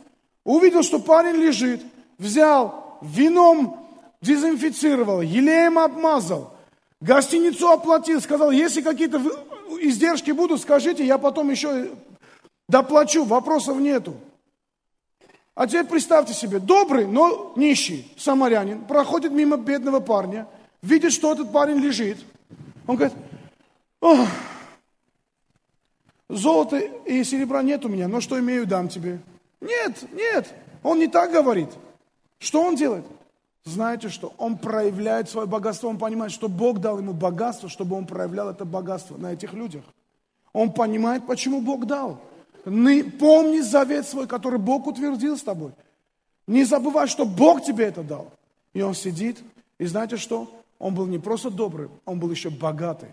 Увидел, что парень лежит, взял, вином дезинфицировал, елеем обмазал, гостиницу оплатил, сказал, если какие-то издержки будут, скажите, я потом еще доплачу, вопросов нету. А теперь представьте себе, добрый, но нищий самарянин проходит мимо бедного парня, видит, что этот парень лежит. Он говорит, Ох, золота и серебра нет у меня, но что имею, дам тебе. Нет, нет, он не так говорит. Что он делает? Знаете что? Он проявляет свое богатство, он понимает, что Бог дал ему богатство, чтобы он проявлял это богатство на этих людях. Он понимает, почему Бог дал. Помни завет свой, который Бог утвердил с тобой. Не забывай, что Бог тебе это дал. И он сидит, и знаете что? Он был не просто добрый, он был еще богатый,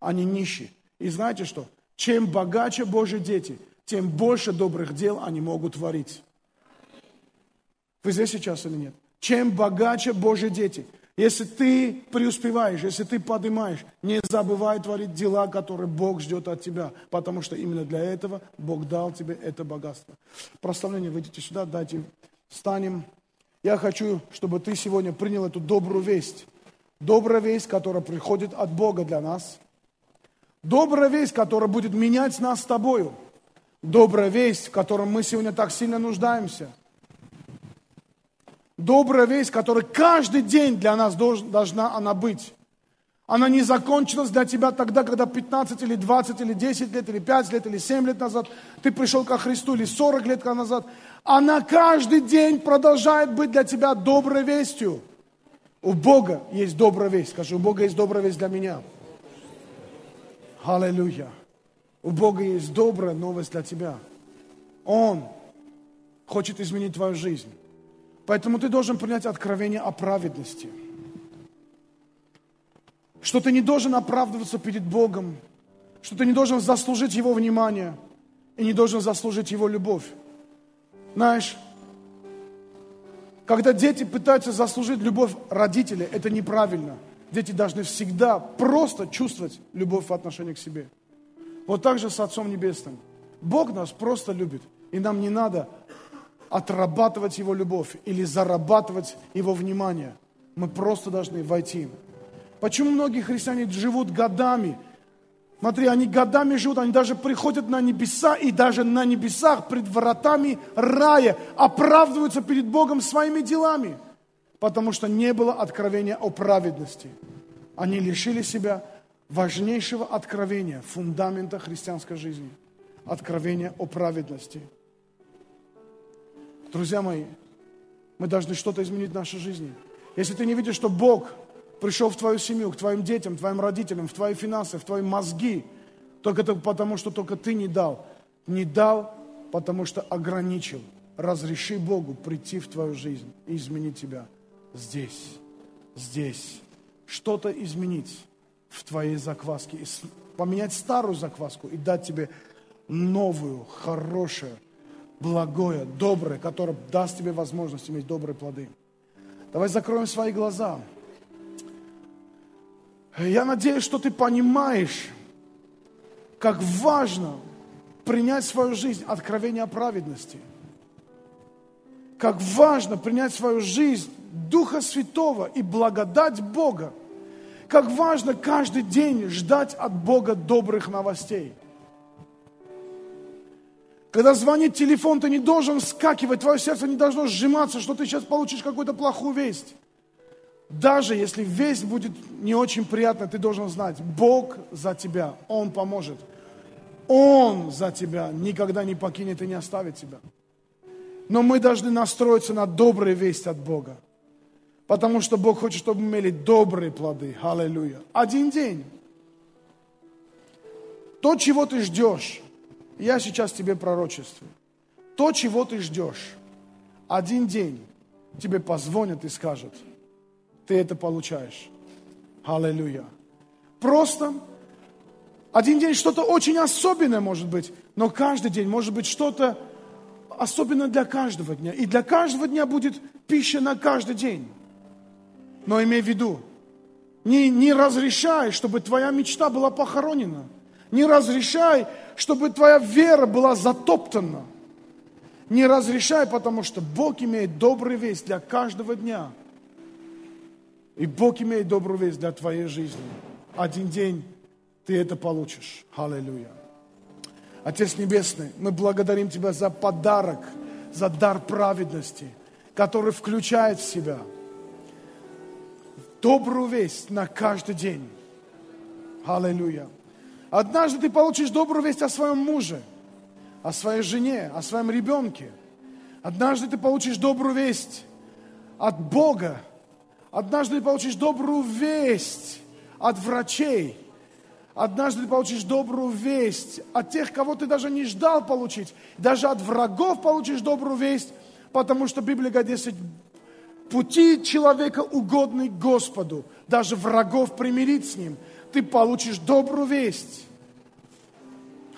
а не нищий. И знаете что? Чем богаче Божьи дети, тем больше добрых дел они могут творить. Вы здесь сейчас или нет? Чем богаче Божьи дети. Если ты преуспеваешь, если ты поднимаешь, не забывай творить дела, которые Бог ждет от тебя, потому что именно для этого Бог дал тебе это богатство. Прославление, выйдите сюда, дайте, встанем. Я хочу, чтобы ты сегодня принял эту добрую весть. Добрая весть, которая приходит от Бога для нас. Добрая весть, которая будет менять нас с тобою добрая весть, в котором мы сегодня так сильно нуждаемся. Добрая весть, которая каждый день для нас должна она быть. Она не закончилась для тебя тогда, когда 15 или 20 или 10 лет, или 5 лет, или 7 лет назад ты пришел ко Христу, или 40 лет назад. Она каждый день продолжает быть для тебя доброй вестью. У Бога есть добрая весть. Скажи, у Бога есть добрая весть для меня. Аллилуйя. У Бога есть добрая новость для тебя. Он хочет изменить твою жизнь. Поэтому ты должен принять откровение о праведности. Что ты не должен оправдываться перед Богом, что ты не должен заслужить Его внимание и не должен заслужить Его любовь. Знаешь, когда дети пытаются заслужить любовь родителей, это неправильно. Дети должны всегда просто чувствовать любовь в отношении к себе. Вот так же с Отцом Небесным. Бог нас просто любит. И нам не надо отрабатывать Его любовь или зарабатывать Его внимание. Мы просто должны войти. Почему многие христиане живут годами? Смотри, они годами живут, они даже приходят на небеса, и даже на небесах пред вратами рая оправдываются перед Богом своими делами, потому что не было откровения о праведности. Они лишили себя важнейшего откровения, фундамента христианской жизни. Откровения о праведности. Друзья мои, мы должны что-то изменить в нашей жизни. Если ты не видишь, что Бог пришел в твою семью, к твоим детям, твоим родителям, в твои финансы, в твои мозги, только потому, что только ты не дал. Не дал, потому что ограничил. Разреши Богу прийти в твою жизнь и изменить тебя здесь, здесь. Что-то изменить в твоей закваске. Поменять старую закваску и дать тебе новую, хорошую, благое, доброе, которое даст тебе возможность иметь добрые плоды. Давай закроем свои глаза. Я надеюсь, что ты понимаешь, как важно принять в свою жизнь откровение о праведности. Как важно принять в свою жизнь Духа Святого и благодать Бога. Как важно каждый день ждать от Бога добрых новостей. Когда звонит телефон, ты не должен вскакивать, твое сердце не должно сжиматься, что ты сейчас получишь какую-то плохую весть. Даже если весть будет не очень приятная, ты должен знать, Бог за тебя, Он поможет. Он за тебя никогда не покинет и не оставит тебя. Но мы должны настроиться на добрые вести от Бога. Потому что Бог хочет, чтобы мы имели добрые плоды. Аллилуйя. Один день. То, чего ты ждешь, я сейчас тебе пророчествую. То, чего ты ждешь, один день тебе позвонят и скажут, ты это получаешь. Аллилуйя. Просто один день что-то очень особенное может быть, но каждый день может быть что-то особенное для каждого дня. И для каждого дня будет пища на каждый день. Но имей в виду, не, не разрешай, чтобы твоя мечта была похоронена. Не разрешай, чтобы твоя вера была затоптана. Не разрешай, потому что Бог имеет добрый весть для каждого дня. И Бог имеет добрую весть для твоей жизни. Один день ты это получишь. Аллилуйя. Отец Небесный, мы благодарим Тебя за подарок, за дар праведности, который включает в себя добрую весть на каждый день. Аллилуйя. Однажды ты получишь добрую весть о своем муже, о своей жене, о своем ребенке. Однажды ты получишь добрую весть от Бога. Однажды ты получишь добрую весть от врачей. Однажды ты получишь добрую весть от тех, кого ты даже не ждал получить. Даже от врагов получишь добрую весть, потому что Библия говорит, если пути человека угодны Господу, даже врагов примирить с ним – ты получишь добрую весть.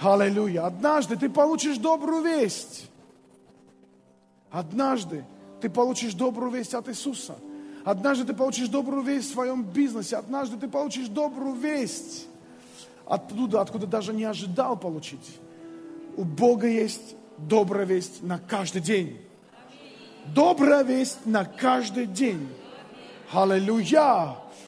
Аллилуйя. Однажды ты получишь добрую весть. Однажды ты получишь добрую весть от Иисуса. Однажды ты получишь добрую весть в своем бизнесе. Однажды ты получишь добрую весть оттуда, откуда даже не ожидал получить. У Бога есть добрая весть на каждый день. Добрая весть на каждый день. Аллилуйя!